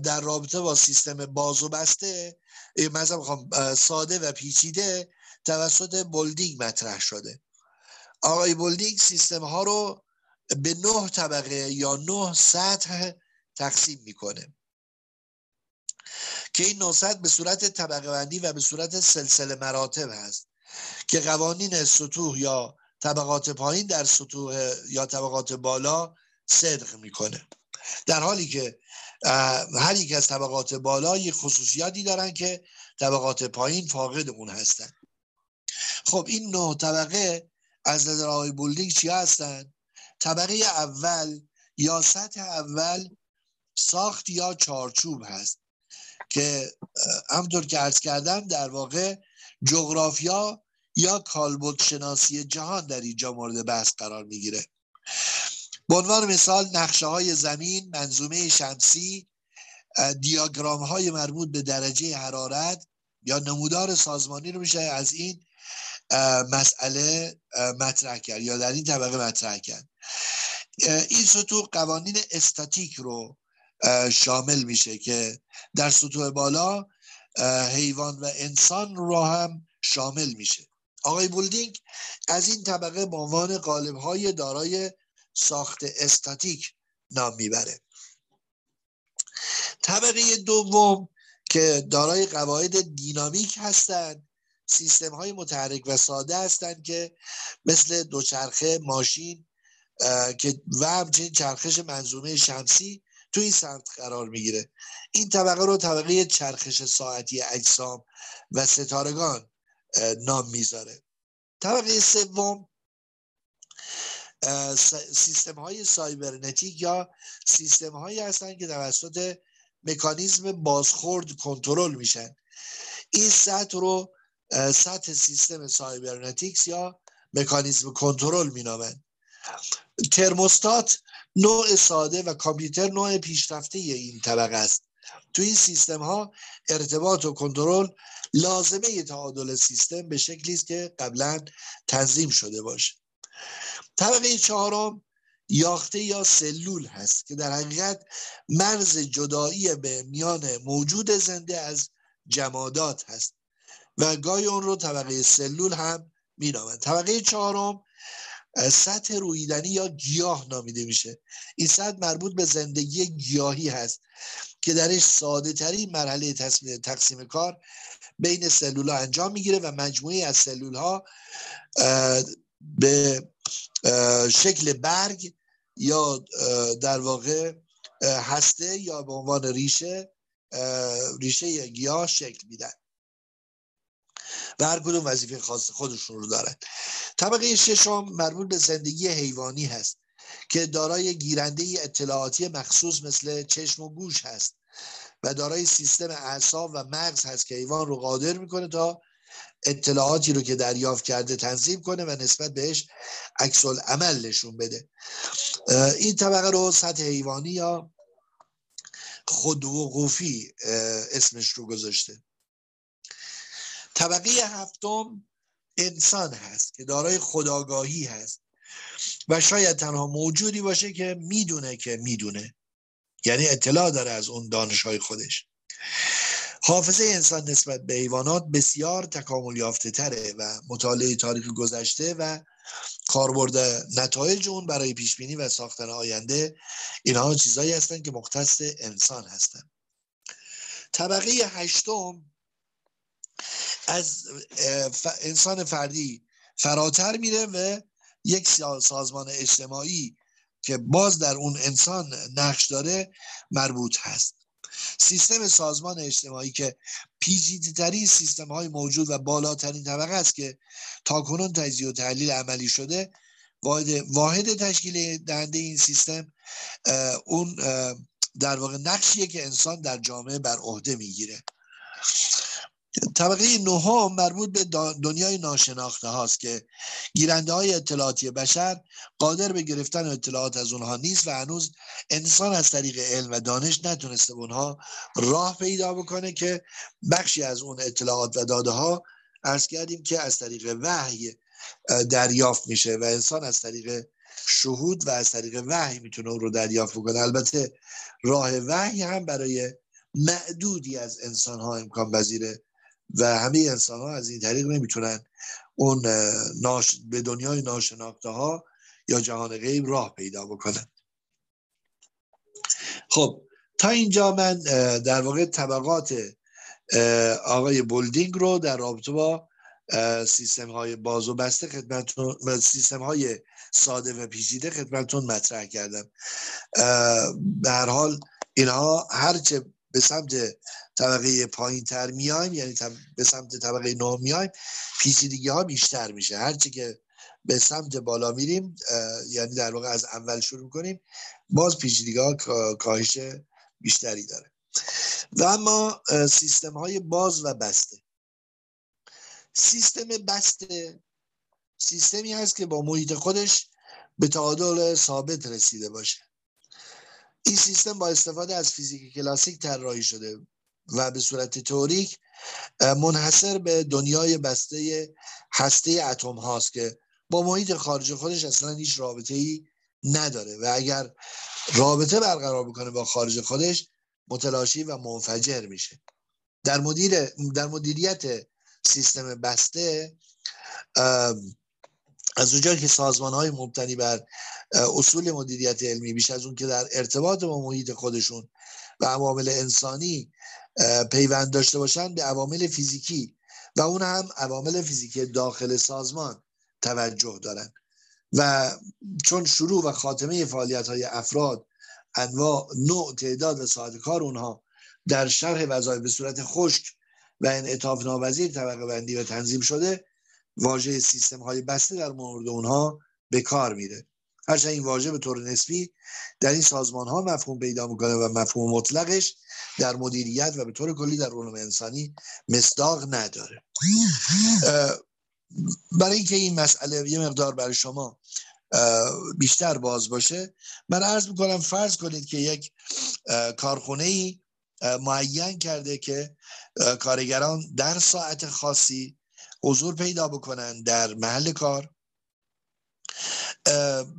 در رابطه با سیستم باز و بسته مثلا می‌خوام ساده و پیچیده توسط بولدینگ مطرح شده. آقای بولدینگ سیستم ها رو به نه طبقه یا نه سطح تقسیم می‌کنه. که این سطح به صورت طبقه بندی و به صورت سلسله مراتب هست. که قوانین سطوح یا طبقات پایین در سطوح یا طبقات بالا صدق می‌کنه. در حالی که هر یک از طبقات بالا یک خصوصیاتی دارن که طبقات پایین فاقد اون هستن. خب این نه طبقه از نظر آقای بولدینگ چی هستن؟ طبقه اول یا سطح اول ساخت یا چارچوب هست که همطور که عرض کردم در واقع جغرافیا یا کالبد شناسی جهان در اینجا مورد بحث قرار می‌گیره. به عنوان مثال نقشه های زمین منظومه شمسی دیاگرام های مربوط به درجه حرارت یا نمودار سازمانی رو میشه از این مسئله مطرح کرد یا در این طبقه مطرح کرد. این سطوح قوانین استاتیک رو شامل میشه که در سطوح بالا حیوان و انسان رو هم شامل میشه. آقای بولدینگ از این طبقه به عنوان قالب های دارای ساخت استاتیک نام می‌بره. طبقه دوم که دارای قواعد دینامیک هستند سیستم های متحرک و ساده هستند که مثل دوچرخه ماشین که و همچنین چرخش منظومه شمسی تو این سمت قرار می‌گیره. این طبقه رو طبقه چرخش ساعتی اجسام و ستارگان نام می‌ذاره. طبقه سوم سیستم های سایبرنتیک یا سیستم هایی هستند که توسط مکانیزم بازخورد کنترل میشن. این سطح رو سطح سیستم cybernetics یا مکانیزم کنترل مینامند. ترموستات نوع ساده و کامپیوتر نوع پیشرفته این طبقه است. تو این سیستم ها ارتباط و کنترل لازمه تعادل سیستم به شکلی است که قبلا تنظیم شده باشه. طبقه چهارم یاخته یا سلول هست که در حقیقت مرز جدایی به میان موجود زنده از جمادات هست و گاهی اون رو طبقه سلول هم مینامند. طبقه چهارم سطح رویدنی یا گیاه نامیده میشه. این سطح مربوط به زندگی گیاهی هست. که درش ساده ترین مرحله تقسیم کار بین سلول ها انجام می‌گیره و مجموعه از سلول ها به شکل برگ یا در واقع هسته یا به عنوان ریشه ریشه گیاه شکل میدن. و هر کدوم وظیفه خاص خودشون رو دارن. طبقه ششم مربوط به زندگی حیوانی هست. که دارای گیرنده اطلاعاتی مخصوص مثل چشم و گوش هست و دارای سیستم اعصاب و مغز هست که حیوان رو قادر می‌کنه تا اطلاعاتی رو که دریافت کرده تنظیم کنه و نسبت بهش عکس عمل نشون بده. این طبقه رو سطح حیوانی یا خودوقوفی اسمش رو گذاشته. طبقه هفتم انسان هست که دارای خداگاهی هست. و شاید تنها موجودی باشه که می‌دونه که می‌دونه. یعنی اطلاع داره از اون دانش های خودش. حافظه انسان نسبت به حیوانات بسیار تکامل یافته تره و مطالعه تاریخ گذشته و کاربرد نتایج اون برای پیش بینی و ساختن آینده اینها چیزهایی هستند که مختص انسان هستند. طبقه هشتم از انسان فردی فراتر میره و یک سازمان اجتماعی که باز در اون انسان نقش داره مربوط هست. سیستم سازمان اجتماعی که پیچیده ترین سیستم های موجود و بالاترین طبقه است که تاکنون تجزیه و تحلیل عملی شده واحد, واحد تشکیل دهنده این سیستم اون در واقع نقشیه که انسان در جامعه بر عهده می‌گیره. طبقه نهم مربوط به دنیای ناشناخته هاست که گیرنده های اطلاعاتی بشر قادر به گرفتن اطلاعات از اونها نیست و هنوز انسان از طریق علم و دانش نتونسته اونها راه پیدا بکنه که بخشی از اون اطلاعات و داده ها ارز کردیم که از طریق وحی دریافت میشه و انسان از طریق شهود و از طریق وحی می‌تونه اون رو دریافت بکنه. البته راه وحی هم برای معدودی از انسان ها امکان پذیره و همه انسان ها از این طریق نمی‌تونن اون ناش... به دنیای ناشناخته ها یا جهان غیب راه پیدا بکنن. خب تا اینجا من در واقع طبقات آقای بولدینگ رو در رابطه با سیستم های باز و بسته خدمتون سیستم های ساده و پیچیده خدمتون مطرح کردم. به هر حال اینها هرچه به سمت طبقه پایین تر میایم یعنی به سمت طبقه نه میایم پیچیدگی ها بیشتر میشه. هرچی که به سمت بالا میریم یعنی در واقع از اول شروع کنیم باز پیچیدگی ها کاهش بیشتری داره. و اما سیستم های باز و بسته. سیستم بسته سیستمی هست که با محیط خودش به تعادل ثابت رسیده باشه. این سیستم با استفاده از فیزیک کلاسیک طراحی شده و به صورت تئوریک منحصر به دنیای بسته هسته اتم هاست که با محیط خارج خودش اصلا هیچ رابطه ای نداره و اگر رابطه برقرار بکنه با خارج خودش متلاشی و منفجر میشه. در مدیر در مدیریت سیستم بسته از اونجا که سازمان های مبتنی بر اصول مدیریت علمی بیش از اون که در ارتباط با محیط خودشون و عوامل انسانی پیوند داشته باشن به عوامل فیزیکی و اون هم عوامل فیزیکی داخل سازمان توجه دارن. و چون شروع و خاتمه فعالیت های افراد انواع نوع تعداد و ساعت کار اونها در شرح وظایف به صورت خشک و انعطاف ناوزیر طبقه بندی و تنظیم شده واژه سیستم های بسته در مورد اونها به کار میره. هرچند این واژه به طور نسبی در این سازمان ها مفهوم پیدا می‌کنه و مفهوم مطلقش در مدیریت و به طور کلی در علوم انسانی مصداق نداره. برای اینکه این مسئله یه مقدار برای شما بیشتر باز باشه من عرض می‌کنم فرض کنید که یک کارخونه ای معین کرده که کارگران در ساعت خاصی حضور پیدا بکنن در محل کار.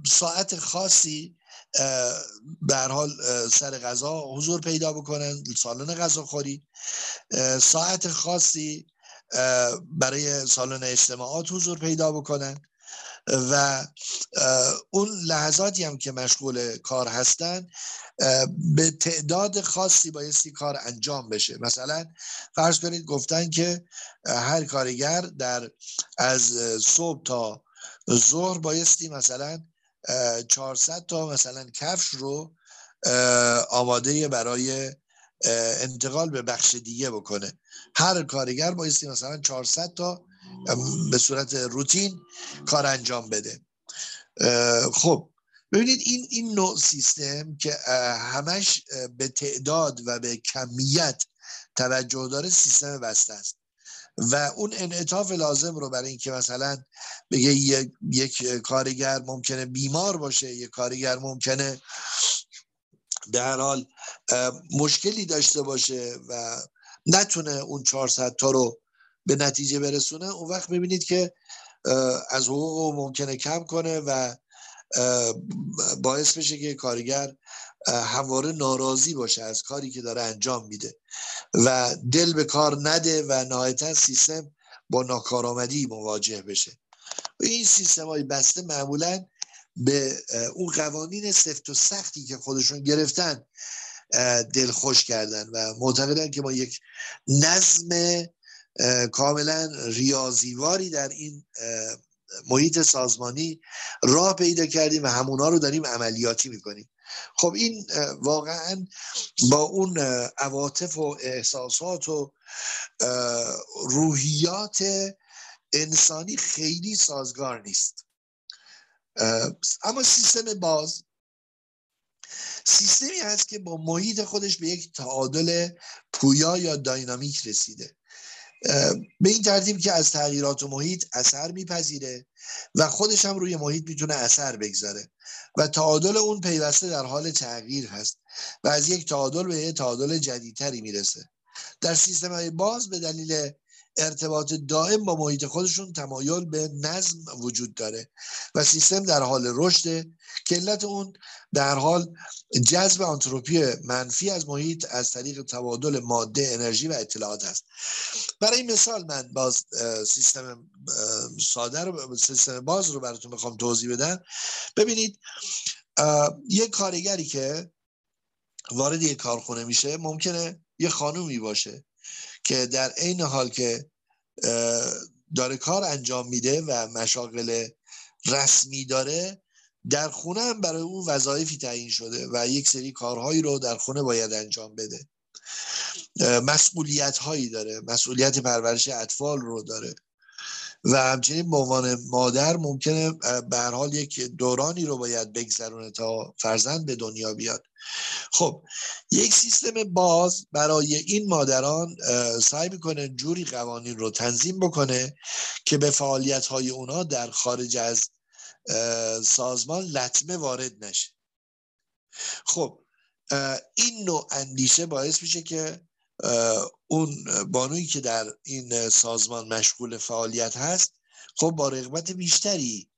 ساعت خاصی در حال سر غذا حضور پیدا بکنن سالن غذاخوری. ساعت خاصی برای سالن اجتماعات حضور پیدا بکنن. و اون لحظاتی هم که مشغول کار هستن به تعداد خاصی بایستی کار انجام بشه. مثلا فرض کنید گفتن که هر کارگر در از صبح تا ظهر بایستی مثلا 400 تا مثلا کفش رو آماده برای انتقال به بخش دیگه بکنه. هر کارگر بایستی مثلا 400 تا به صورت روتین کار انجام بده. خب ببینید این این نوع سیستم که همش به تعداد و به کمیت توجه داره سیستم بسته است. و اون انعطاف لازم رو برای اینکه مثلا بگه یک, یک کارگر ممکنه بیمار باشه یک کارگر ممکنه در حال مشکلی داشته باشه و نتونه اون 400 تا رو به نتیجه برسونه اون وقت می‌بینید که از حقوق ممکنه کم کنه و باعث بشه که کارگر همواره ناراضی باشه از کاری که داره انجام میده و دل به کار نده و نهایتا سیستم با ناکارآمدی مواجه بشه. این سیستم های بسته معمولا به اون قوانین سفت و سختی که خودشون گرفتن دل خوش کردن و معتقدن که ما یک نظم کاملا ریاضیواری در این محیط سازمانی راه پیدا کردیم و همونا رو داریم عملیاتی می‌کنیم. خب این واقعا با اون عواطف و احساسات و روحیات انسانی خیلی سازگار نیست. اما سیستم باز سیستمی هست که با محیط خودش به یک تعادل پویا یا داینامیک رسیده. به این ترتیب که از تغییرات و محیط اثر میپذیره و خودش هم روی محیط می‌تونه اثر بگذاره و تعادل اون پیوسته در حال تغییر هست و از یک تعادل به یک تعادل جدیدتری می‌رسه. در سیستم های باز به دلیل ارتباط دائم با محیط خودشون تمایل به نظم وجود داره و سیستم در حال رشد که اون در حال جذب آنتروپی منفی از محیط از طریق تبادل ماده انرژی و اطلاعات است برای مثال من باز سیستم ساده رو سیستم باز رو براتون می‌خوام توضیح بدم. ببینید یک کارگری که وارد یک کارخونه میشه ممکنه یه خانومی باشه. که در عین حال که داره کار انجام میده و مشاغل رسمی داره در خونه هم برای اون وظایفی تعیین شده و یک سری کارهایی رو در خونه باید انجام بده. مسئولیت هایی داره. مسئولیت پرورش اطفال رو داره. و همچنین به عنوان مادر ممکنه به حال یک دورانی رو باید بگذرونه تا فرزند به دنیا بیاد. خب یک سیستم باز برای این مادران سعی می‌کنه جوری قوانین رو تنظیم بکنه که به فعالیت های اونا در خارج از سازمان لطمه وارد نشه. خب این نوع اندیشه باعث میشه که اون بانویی که در این سازمان مشغول فعالیت هست خب با رغبت بیشتری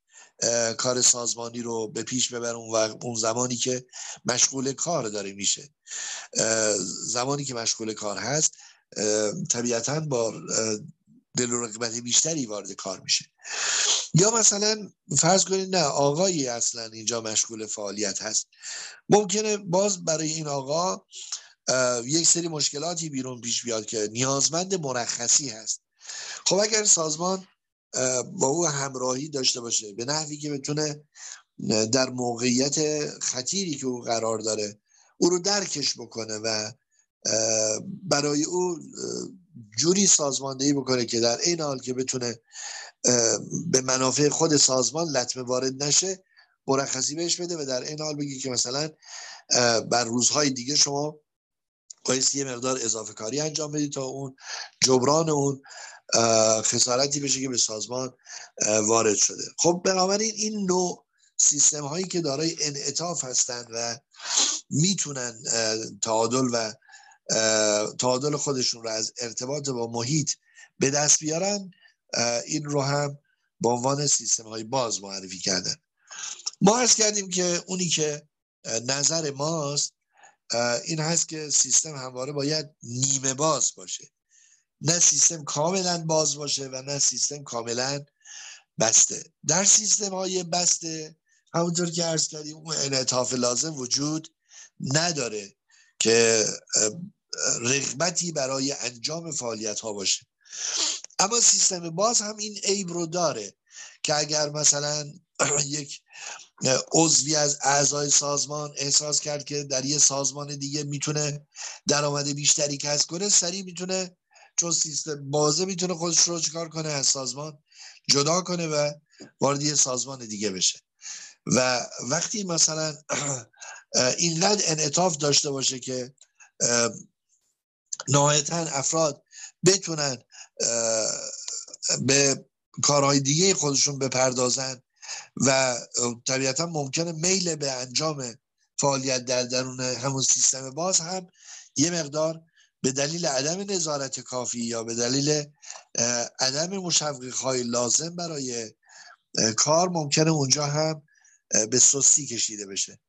کار سازمانی رو به پیش ببره اون, اون زمانی که مشغول کار داره میشه. زمانی که مشغول کار هست طبیعتا با دل و رغبت بیشتری وارد کار میشه. یا مثلا فرض کنید نه آقایی اصلا اینجا مشغول فعالیت هست. ممکنه باز برای این آقا یک سری مشکلاتی بیرون پیش بیاد که نیازمند مرخصی هست. خب اگر سازمان با او همراهی داشته باشه به نحوی که بتونه در موقعیت خطیری که او قرار داره او رو درکش بکنه و برای او جوری سازماندهی بکنه که در این حال که بتونه به منافع خود سازمان لطمه وارد نشه مرخصی بهش بده و در این حال بگی که مثلا بر روزهای دیگه شما باید یه مقدار اضافه کاری انجام بدید تا اون جبران اون خسارتی بشه که به سازمان وارد شده. خب بنابراین این نوع سیستم هایی که دارای انعطاف هستند و می‌تونن تعادل و تعادل خودشون رو از ارتباط با محیط به دست بیارن این رو هم به عنوان سیستم های باز معرفی کردن. ما عرض کردیم که اونی که نظر ماست این هست که سیستم همواره باید نیمه باز باشه. نه سیستم کاملا باز باشه و نه سیستم کاملا بسته. در سیستم های بسته همونطور که ارز کردیم اون انعطاف لازم وجود نداره که رغبتی برای انجام فعالیت ها باشه. اما سیستم باز هم این عیب رو داره که اگر مثلا یک عضوی از اعضای سازمان احساس کرد که در یه سازمان دیگه می‌تونه درآمد بیشتری کسب کنه سریع می‌تونه چون سیستم بازه می‌تونه خودش رو چکار کنه از سازمان جدا کنه و وارد یه سازمان دیگه بشه. و وقتی مثلا اینقدر انعطاف داشته باشه که نهایتا افراد بتونن به کارهای دیگه خودشون بپردازن و طبیعتا ممکنه میل به انجام فعالیت در درون همون سیستم باز هم یه مقدار به دلیل عدم نظارت کافی یا به دلیل عدم مشوق های لازم برای کار ممکنه اونجا هم به سستی کشیده بشه.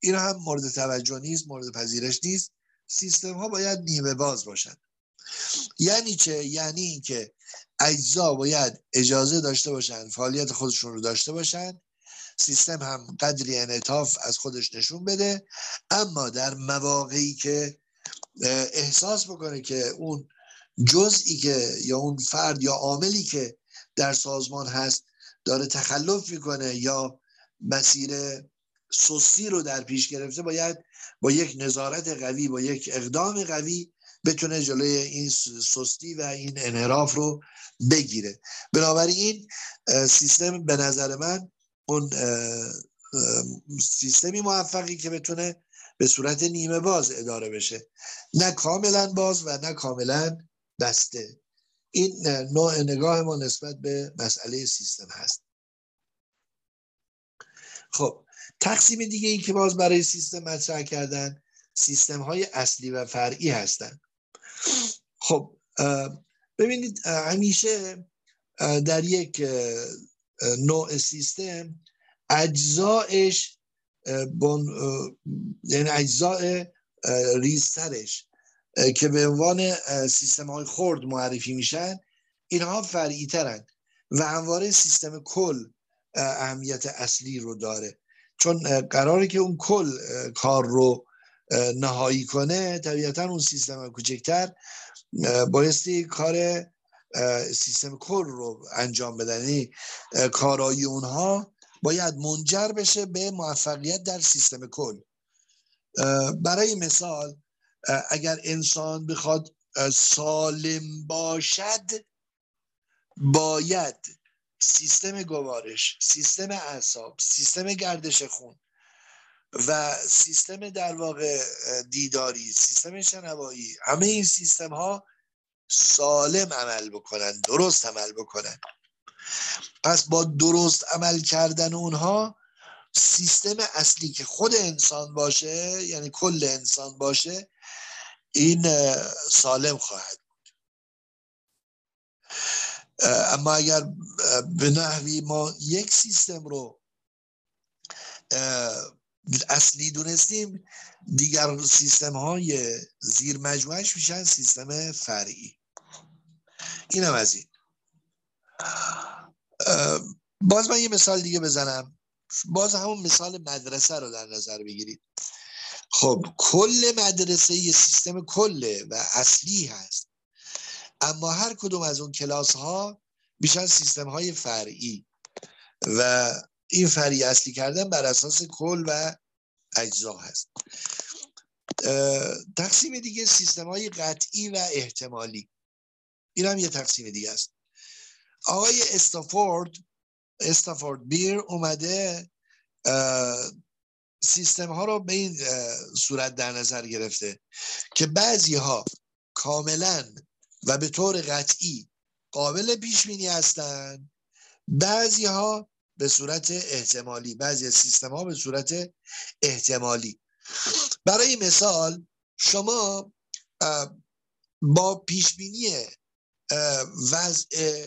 این هم مورد توجه نیست مورد پذیرش نیست. سیستم ها باید نیمه باز باشن. یعنی چه؟ یعنی اینکه اجزا باید اجازه داشته باشن فعالیت خودشون رو داشته باشن. سیستم هم قدری انعطاف از خودش نشون بده. اما در مواقعی که احساس بکنه که اون جزئی که یا اون فرد یا عاملی که در سازمان هست داره تخلف می‌کنه یا مسیر سستی رو در پیش گرفته باید با یک نظارت قوی با یک اقدام قوی بتونه جلوی این سستی و این انحراف رو بگیره. بنابراین سیستم به نظر من اون سیستمی موفقی که بتونه به صورت نیمه باز اداره بشه. نه کاملا باز و نه کاملا بسته. این نوع نگاه ما نسبت به مسئله سیستم هست. خب تقسیم دیگه ای که باز برای سیستم مطرح کردن سیستم های اصلی و فرعی هستند خب ببینید همیشه در یک نوع سیستم اجزایش بن... یعنی اجزای ریزترش که به عنوان سیستم های خرد معرفی میشن اینها فرعی ترند و همواره سیستم کل اهمیت اصلی رو داره. چون قراره که اون کل کار رو نهایی کنه طبیعتا اون سیستم کوچکتر بایستی کار سیستم کل رو انجام بدن. یعنی کارایی اونها باید منجر بشه به موفقیت در سیستم کل. برای مثال اگر انسان بخواد سالم باشد باید سیستم گوارش سیستم اعصاب سیستم گردش خون و سیستم در واقع دیداری سیستم شنوایی همه این سیستم ها سالم عمل بکنن درست عمل بکنن. پس با درست عمل کردن اونها سیستم اصلی که خود انسان باشه یعنی کل انسان باشه این سالم خواهد بود. اما اگر به نحوی ما یک سیستم رو اصلی دونستیم. دیگر سیستم های زیر مجموعش میشن سیستم فرعی. این هم از این. باز من یه مثال دیگه بزنم. باز همون مثال مدرسه رو در نظر بگیرید. خب کل مدرسه یه سیستم کله و اصلی هست. اما هر کدوم از اون کلاس ها میشن سیستم های فرعی. و این فرعی اصلی کردن بر اساس کل و اجزا هست. تقسیم دیگه سیستم های قطعی و احتمالی. این هم یه تقسیم دیگه است. آقای استافورد استافورد بیر اومده سیستم ها رو به این صورت در نظر گرفته که بعضی ها کاملا و به طور قطعی قابل پیش بینی هستند بعضی ها به صورت احتمالی. بعضی سیستم ها به صورت احتمالی. برای مثال شما با پیش بینی وضع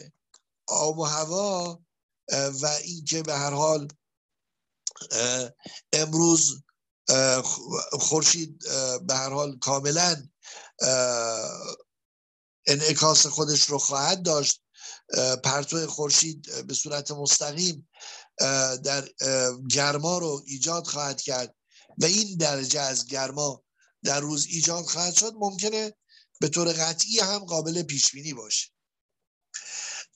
آب و هوا و اینکه به هر حال امروز خورشید به هر حال کاملا انعکاس خودش رو خواهد داشت پرتو خورشید به صورت مستقیم در گرما رو ایجاد خواهد کرد و این درجه از گرما در روز ایجاد خواهد شد ممکنه به طور قطعی هم قابل پیش بینی باشه.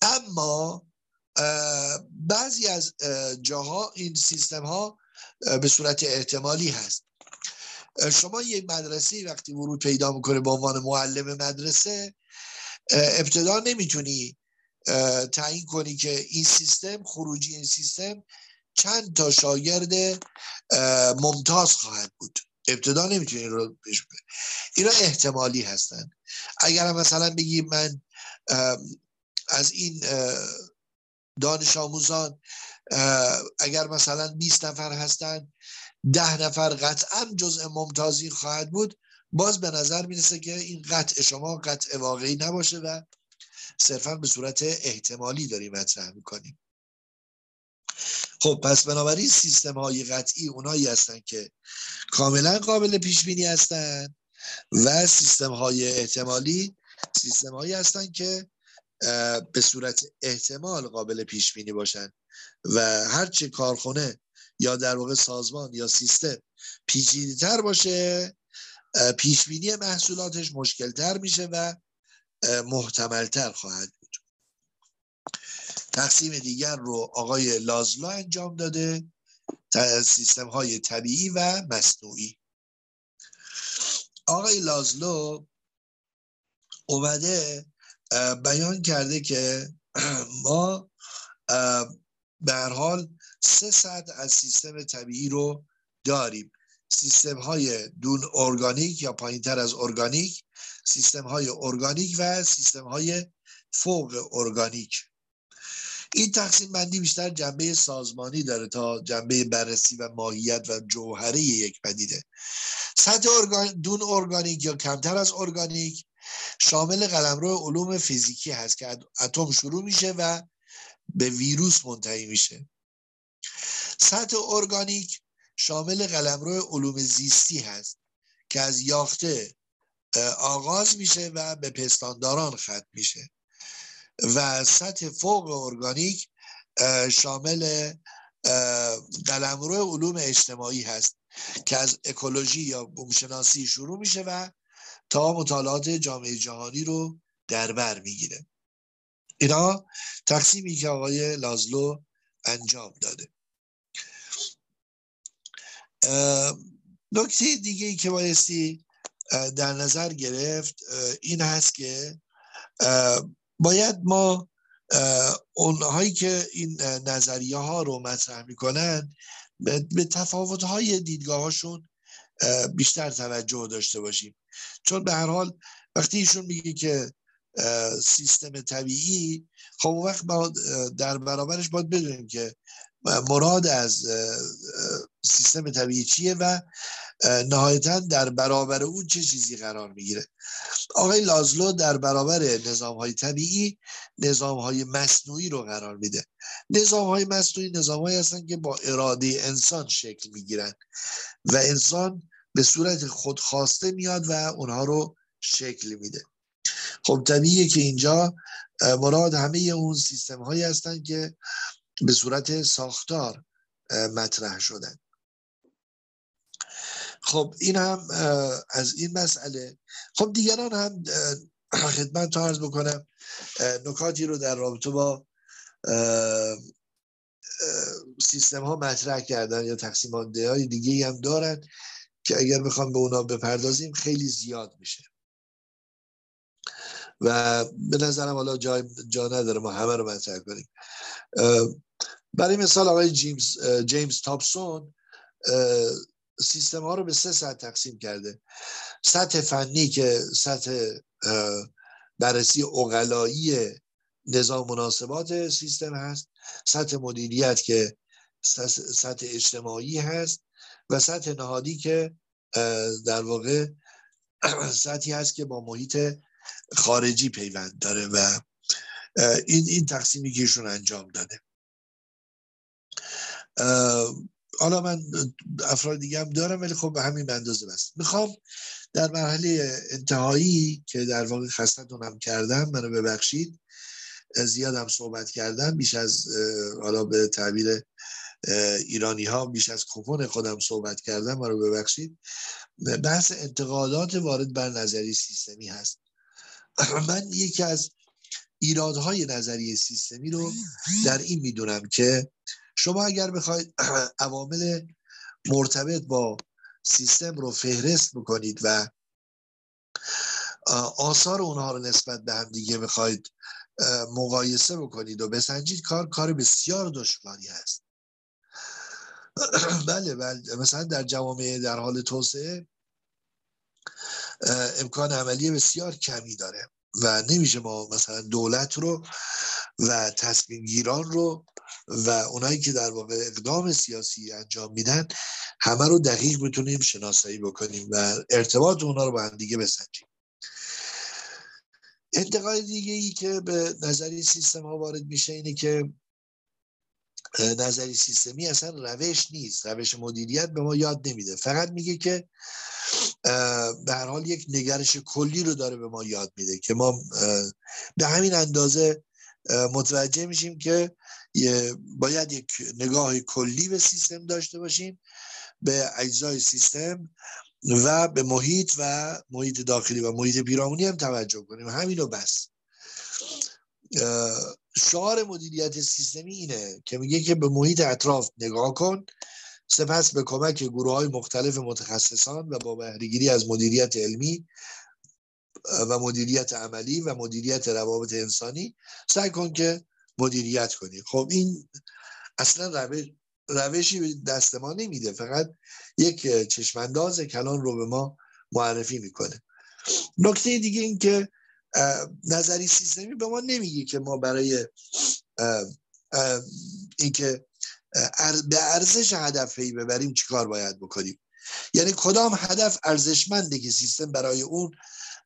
اما بعضی از جاها این سیستم ها به صورت احتمالی هست. شما یک مدرسه وقتی ورود پیدا می‌کنه به عنوان معلم مدرسه ابتدا نمی‌تونی تعیین کنی که این سیستم خروجی این سیستم چند تا شاگرد ممتاز خواهد بود. ابتدا نمی‌تونی رو پیش اینا احتمالی هستن. اگر مثلا بگیم من از این دانش آموزان اگر مثلا 20 نفر هستن ده نفر قطعا جزء ممتازی خواهد بود باز به نظر می‌رسه که این قطع شما قطع واقعی نباشه و صرفا به صورت احتمالی داریم مطرح می‌کنیم. خب پس بنابراین سیستم های قطعی اونایی هستن که کاملا قابل پیش بینی هستن و سیستم های احتمالی سیستم هایی هستن که به صورت احتمال قابل پیش بینی باشن و هرچه کارخونه یا در واقع سازمان یا سیستم پیچیده تر باشه پیش بینی محصولاتش مشکل تر میشه و محتملتر خواهد بود. تقسیم دیگر رو آقای لازلا انجام داده سیستم های طبیعی و مصنوعی. آقای لازلو اومده بیان کرده که ما به حال سه سطح از سیستم طبیعی رو داریم. سیستم های دون ارگانیک یا پایین تر از ارگانیک سیستم های ارگانیک و سیستم های فوق ارگانیک. این تقسیم بندی بیشتر جنبه سازمانی داره تا جنبه بررسی و ماهیت و جوهره یک پدیده. سطح ارگان... دون ارگانیک یا کمتر از ارگانیک شامل قلمرو علوم فیزیکی هست که اتم شروع میشه و به ویروس منتهی میشه. سطح ارگانیک شامل قلمرو علوم زیستی هست که از یاخته آغاز میشه و به پستانداران ختم میشه و سطح فوق ارگانیک شامل قلمرو علوم اجتماعی هست که از اکولوژی یا بومشناسی شروع میشه و تا مطالعات جامعه جهانی رو در بر می‌گیره. اینا تقسیمی که آقای لازلو انجام داده. نکته دیگه ای که بایستی در نظر گرفت این هست که باید ما اونهایی که این نظریه ها رو مطرح می‌کنن به تفاوت های دیدگاه هاشون بیشتر توجه داشته باشیم. چون به هر حال وقتی ایشون میگه که سیستم طبیعی خب وقت ما در برابرش باید بدونیم که مراد از سیستم طبیعی چیه و نهایتا در برابر اون چه چیزی قرار می‌گیره؟ آقای لازلو در برابر نظام های طبیعی نظام های مصنوعی رو قرار میده. نظام های مصنوعی نظام های هستن که با اراده انسان شکل می‌گیرن و انسان به صورت خودخواسته میاد و اونها رو شکل میده. خب طبیعیه که اینجا مراد همه اون سیستم هایی هستن که به صورت ساختار مطرح شدن. خب این هم از این مسئله. خب دیگران هم خدمت تو عرض بکنم. نکاتی رو در رابطه با سیستم ها مطرح کردن یا تقسیم های دیگه هم دارن که اگر بخوام به اونا بپردازیم خیلی زیاد میشه. و به نظرم حالا جا, جا نداره ما همه رو مطرح کنیم. برای مثال آقای جیمز, جیمز تاپسون سیستم ها رو به سه سطح تقسیم کرده. سطح فنی که سطح بررسی اقلایی نظام مناسبات سیستم هست. سطح مدیریت که سطح اجتماعی هست. و سطح نهادی که در واقع سطحی هست که با محیط خارجی پیوند داره و این این تقسیمی که ایشون انجام داده. حالا من افراد دیگه هم دارم ولی خب به همین اندازه بست می‌خوام در مرحله انتهایی که در واقع خستتونم کردم منو ببخشید. زیادم صحبت کردم بیش از حالا به تعبیر ایرانی ها بیش از کپون خودم صحبت کردم منو ببخشید. بحث انتقادات وارد بر نظری سیستمی هست. من یکی از ایرادهای نظریه سیستمی رو در این می‌دونم که شما اگر بخواید عوامل مرتبط با سیستم رو فهرست بکنید و آثار اونها رو نسبت به هم دیگه بخواید مقایسه بکنید و بسنجید کار کار بسیار دشواری هست. بله بله مثلا در جوامع در حال توسعه امکان عملی بسیار کمی داره. و نمیشه ما مثلا دولت رو و تصمیم گیران رو و اونایی که در واقع اقدام سیاسی انجام میدن همه رو دقیق بتونیم شناسایی بکنیم و ارتباط اونا رو با هم دیگه بسنجیم. انتقال دیگه ای که به نظری سیستم ها وارد میشه اینه که نظری سیستمی اصلا روش نیست. روش مدیریت به ما یاد نمیده. فقط میگه که به هر حال یک نگرش کلی رو داره به ما یاد میده که ما به همین اندازه متوجه میشیم که باید یک نگاه کلی به سیستم داشته باشیم به اجزای سیستم و به محیط و محیط داخلی و محیط پیرامونی هم توجه کنیم. همینو بس. شعار مدیریت سیستمی اینه که میگه که به محیط اطراف نگاه کن سپس به کمک گروه های مختلف متخصصان و با بهرهگیری از مدیریت علمی و مدیریت عملی و مدیریت روابط انسانی سعی کن که مدیریت کنی. خب این اصلا روش روشی دست ما نمیده. فقط یک چشمانداز کلان رو به ما معرفی می‌کنه. نکته دیگه این که نظری سیستمی به ما نمیگه که ما برای اینکه به ارزش هدف پی ببریم چیکار باید بکنیم؟ یعنی کدام هدف ارزشمنده که سیستم برای اون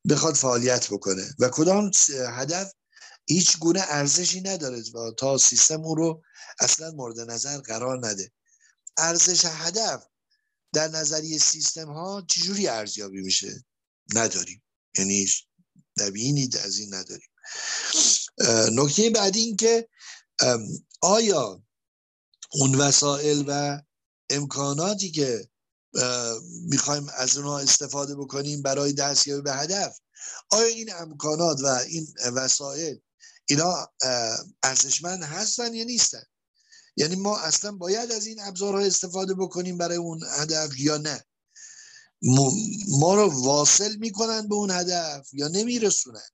بخواد فعالیت بکنه؟ و کدام هدف هیچ گونه ارزشی نداره و تا سیستم اون رو اصلا مورد نظر قرار نده. ارزش هدف در نظریه سیستم ها چجوری ارزیابی میشه؟ نداریم. یعنی نبینی از این نداریم. نکته بعدی این که آیا اون وسایل و امکاناتی که می‌خوایم از اونها استفاده بکنیم برای دستیابی به هدف. آیا این امکانات و این وسایل اینا ارزشمند هستن یا نیستن؟ یعنی ما اصلا باید از این ابزارها استفاده بکنیم برای اون هدف یا نه؟ ما رو واصل می‌کنن به اون هدف یا نمیرسونن؟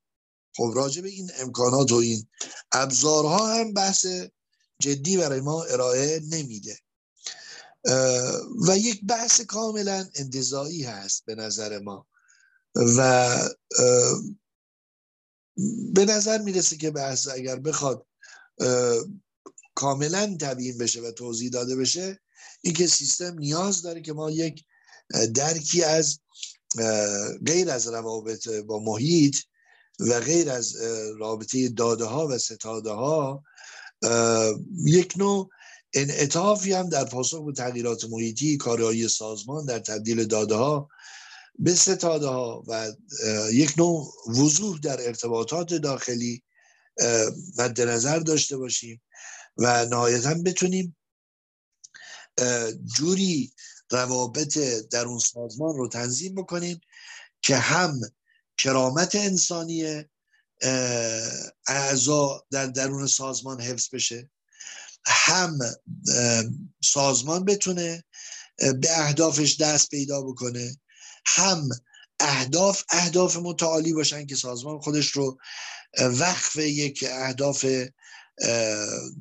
خب راجع به این امکانات و این ابزارها هم بحث جدی برای ما ارائه نمیده. و یک بحث کاملا انتظایی هست به نظر ما. و به نظر می‌رسه که بحث اگر بخواد کاملا تبیین بشه و توضیح داده بشه اینکه سیستم نیاز داره که ما یک درکی از غیر از روابط با محیط و غیر از رابطه داده ها و ستاده ها یک نوع انعطافی هم در پاسخ به تغییرات محیطی کارایی سازمان در تبدیل داده ها به ستاده ها و یک نوع وضوح در ارتباطات داخلی مد نظر داشته باشیم و نهایتا بتونیم جوری روابط در اون سازمان رو تنظیم بکنیم که هم کرامت انسانی اعضا در درون سازمان حفظ بشه. هم سازمان بتونه به اهدافش دست پیدا بکنه. هم اهداف اهداف متعالی باشن که سازمان خودش رو وقف یک اهداف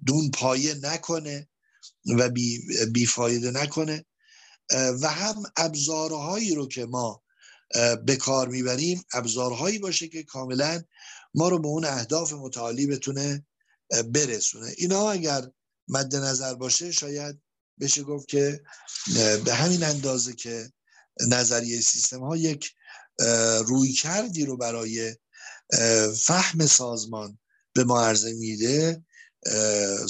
دون پایه نکنه و بی, بیفایده نکنه. و هم ابزارهایی رو که ما به کار می‌بریم ابزارهایی باشه که کاملا ما رو به اون اهداف متعالی بتونه برسونه. اینا اگر مد نظر باشه شاید بشه گفت که به همین اندازه که نظریه سیستم ها یک روی کردی رو برای فهم سازمان به ما عرضه میده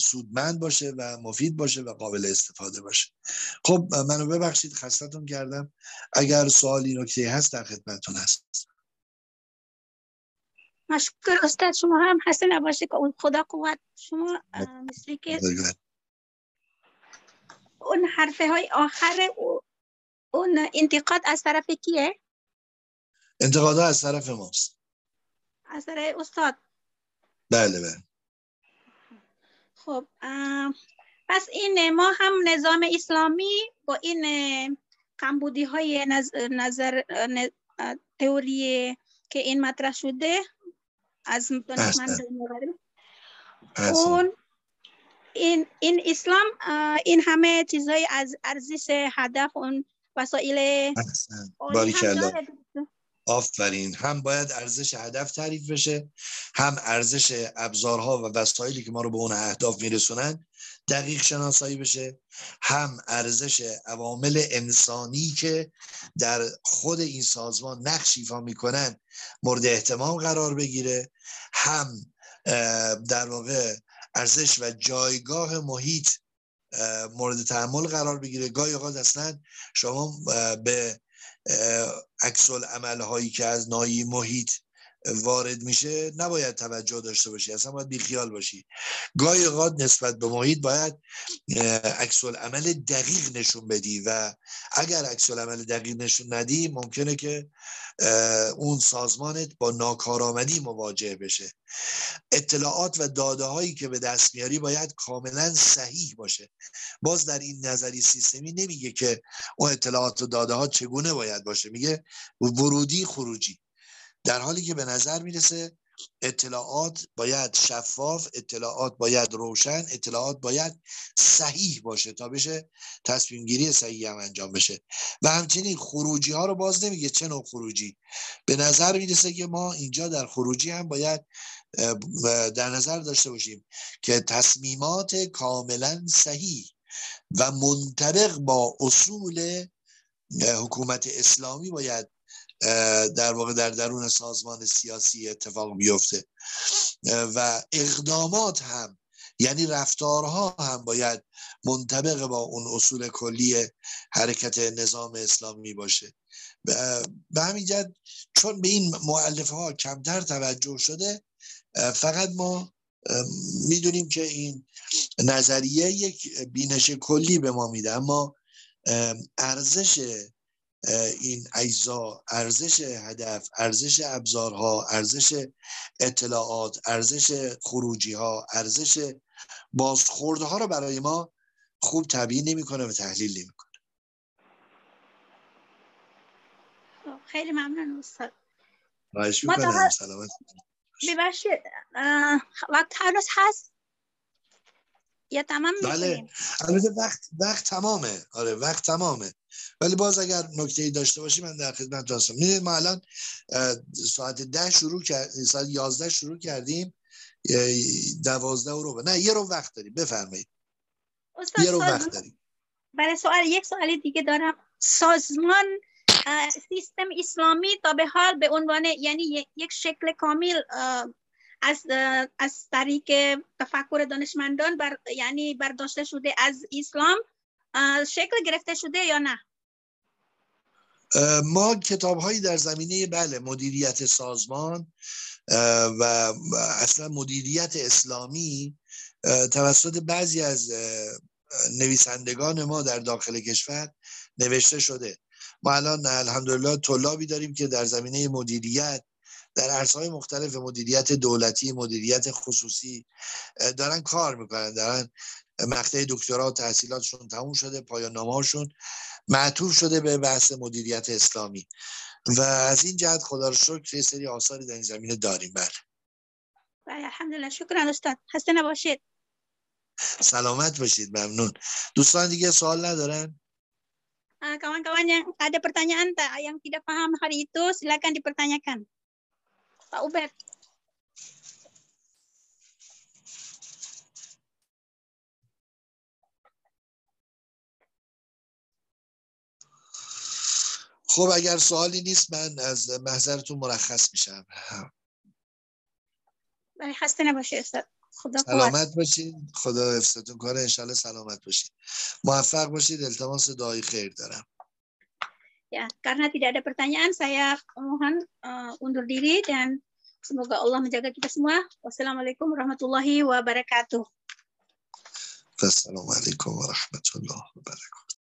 سودمند باشه و مفید باشه و قابل استفاده باشه. خب منو ببخشید خستتون کردم. اگر سوالی نکته هست در خدمتتون هست مشکر استاد شما هم حسن نباشه که اون خدا قوت شما مثل که اون حرفه های آخر اون انتقاد از طرف کیه؟ انتقاد از طرف ماست. از طرف استاد. بله بله. خب پس این ما هم نظام اسلامی با این کمبودی های نظر, تئوری که این مطرح شده از اون این این اسلام این همه چیزهای از ارزش هدف اون وسایل آفرین. هم باید ارزش هدف تعریف بشه هم ارزش ابزارها و وسایلی که ما رو به اون اهداف میرسونن دقیق شناسایی بشه هم ارزش عوامل انسانی که در خود این سازمان نقش ایفا می‌کنن مورد احتمام قرار بگیره هم در واقع ارزش و جایگاه محیط مورد تحمل قرار بگیره. گاهی اوقات اصلا شما به عکس هایی که از نایی محیط وارد میشه نباید توجه داشته باشی اصلا باید بیخیال باشی. گاهی اوقات نسبت به محیط باید عکس عمل دقیق نشون بدی و اگر عکس عمل دقیق نشون ندی ممکنه که اون سازمانت با ناکارآمدی مواجه بشه. اطلاعات و داده هایی که به دست میاری باید کاملا صحیح باشه. باز در این نظری سیستمی نمیگه که اون اطلاعات و داده ها چگونه باید باشه میگه ورودی خروجی. در حالی که به نظر می‌رسه اطلاعات باید شفاف اطلاعات باید روشن اطلاعات باید صحیح باشه تا بشه تصمیم گیری صحیح هم انجام بشه. و همچنین خروجی ها رو باز نمیگه چه نوع خروجی. به نظر می‌رسه که ما اینجا در خروجی هم باید در نظر داشته باشیم که تصمیمات کاملا صحیح و منطبق با اصول حکومت اسلامی باید در واقع در درون سازمان سیاسی اتفاق بیفته. و اقدامات هم یعنی رفتارها هم باید منطبق با اون اصول کلی حرکت نظام اسلامی باشه. به همین جد چون به این معلفه ها کمتر توجه شده فقط ما می‌دونیم که این نظریه یک بینش کلی به ما میده. اما ارزش این اجزا ارزش هدف ارزش ابزارها ارزش اطلاعات ارزش خروجی ها ارزش بازخوردها رو برای ما خوب تبیین نمی‌کنه و تحلیل نمی‌کنه. خب، خیلی ممنون استاد. ما سلامت ببخشید وقت هنوز هست؟ یا تمام بله. البته وقت وقت تمامه. آره وقت تمامه. ولی باز اگر نکته ای داشته باشی من در خدمت هستم. می‌دونید ما الان ساعت ده شروع کرد ساعت 11 شروع کردیم دوازده رو نه یه رو وقت داریم. بفرمایید. یه رو وقت داریم. برای سوال یک سوال دیگه دارم. سازمان سیستم اسلامی تا به حال به عنوان یعنی یک شکل کامل از از طریق تفکر دانشمندان بر یعنی برداشته شده از اسلام شکل گرفته شده یا نه؟ ما کتاب هایی در زمینه بله مدیریت سازمان و اصلا مدیریت اسلامی توسط بعضی از نویسندگان ما در داخل کشور نوشته شده. ما الان الحمدلله طلابی داریم که در زمینه مدیریت در عرصه‌های مختلف مدیریت دولتی مدیریت خصوصی دارن کار می‌کنن دارن مقطع دکترا تحصیلاتشون تموم شده پایان نامه‌هاشون معطوف شده به بحث مدیریت اسلامی. و از این جهت خدا رو شکر یه سری آثاری در این زمینه داریم. بله. بله الحمدلله. شکر استاد. خسته نباشید. سلامت باشید. ممنون. دوستان دیگه سوال ندارن؟ kawan-kawan yang ada pertanyaan tak yang tidak paham hari itu silakan dipertanyakan Pak Ubed خب اگر سوالی نیست من از محضرتون مرخص میشم بله خسته نباشید استاد خدا سلامت باشید خدا حفظتون کنه انشالله سلامت باشید موفق باشید التماس دعای خیر دارم Ya, karena tidak ada pertanyaan, saya mohon uh, undur diri dan semoga Allah menjaga kita semua. Wassalamualaikum warahmatullahi wabarakatuh. Wassalamualaikum warahmatullahi wabarakatuh.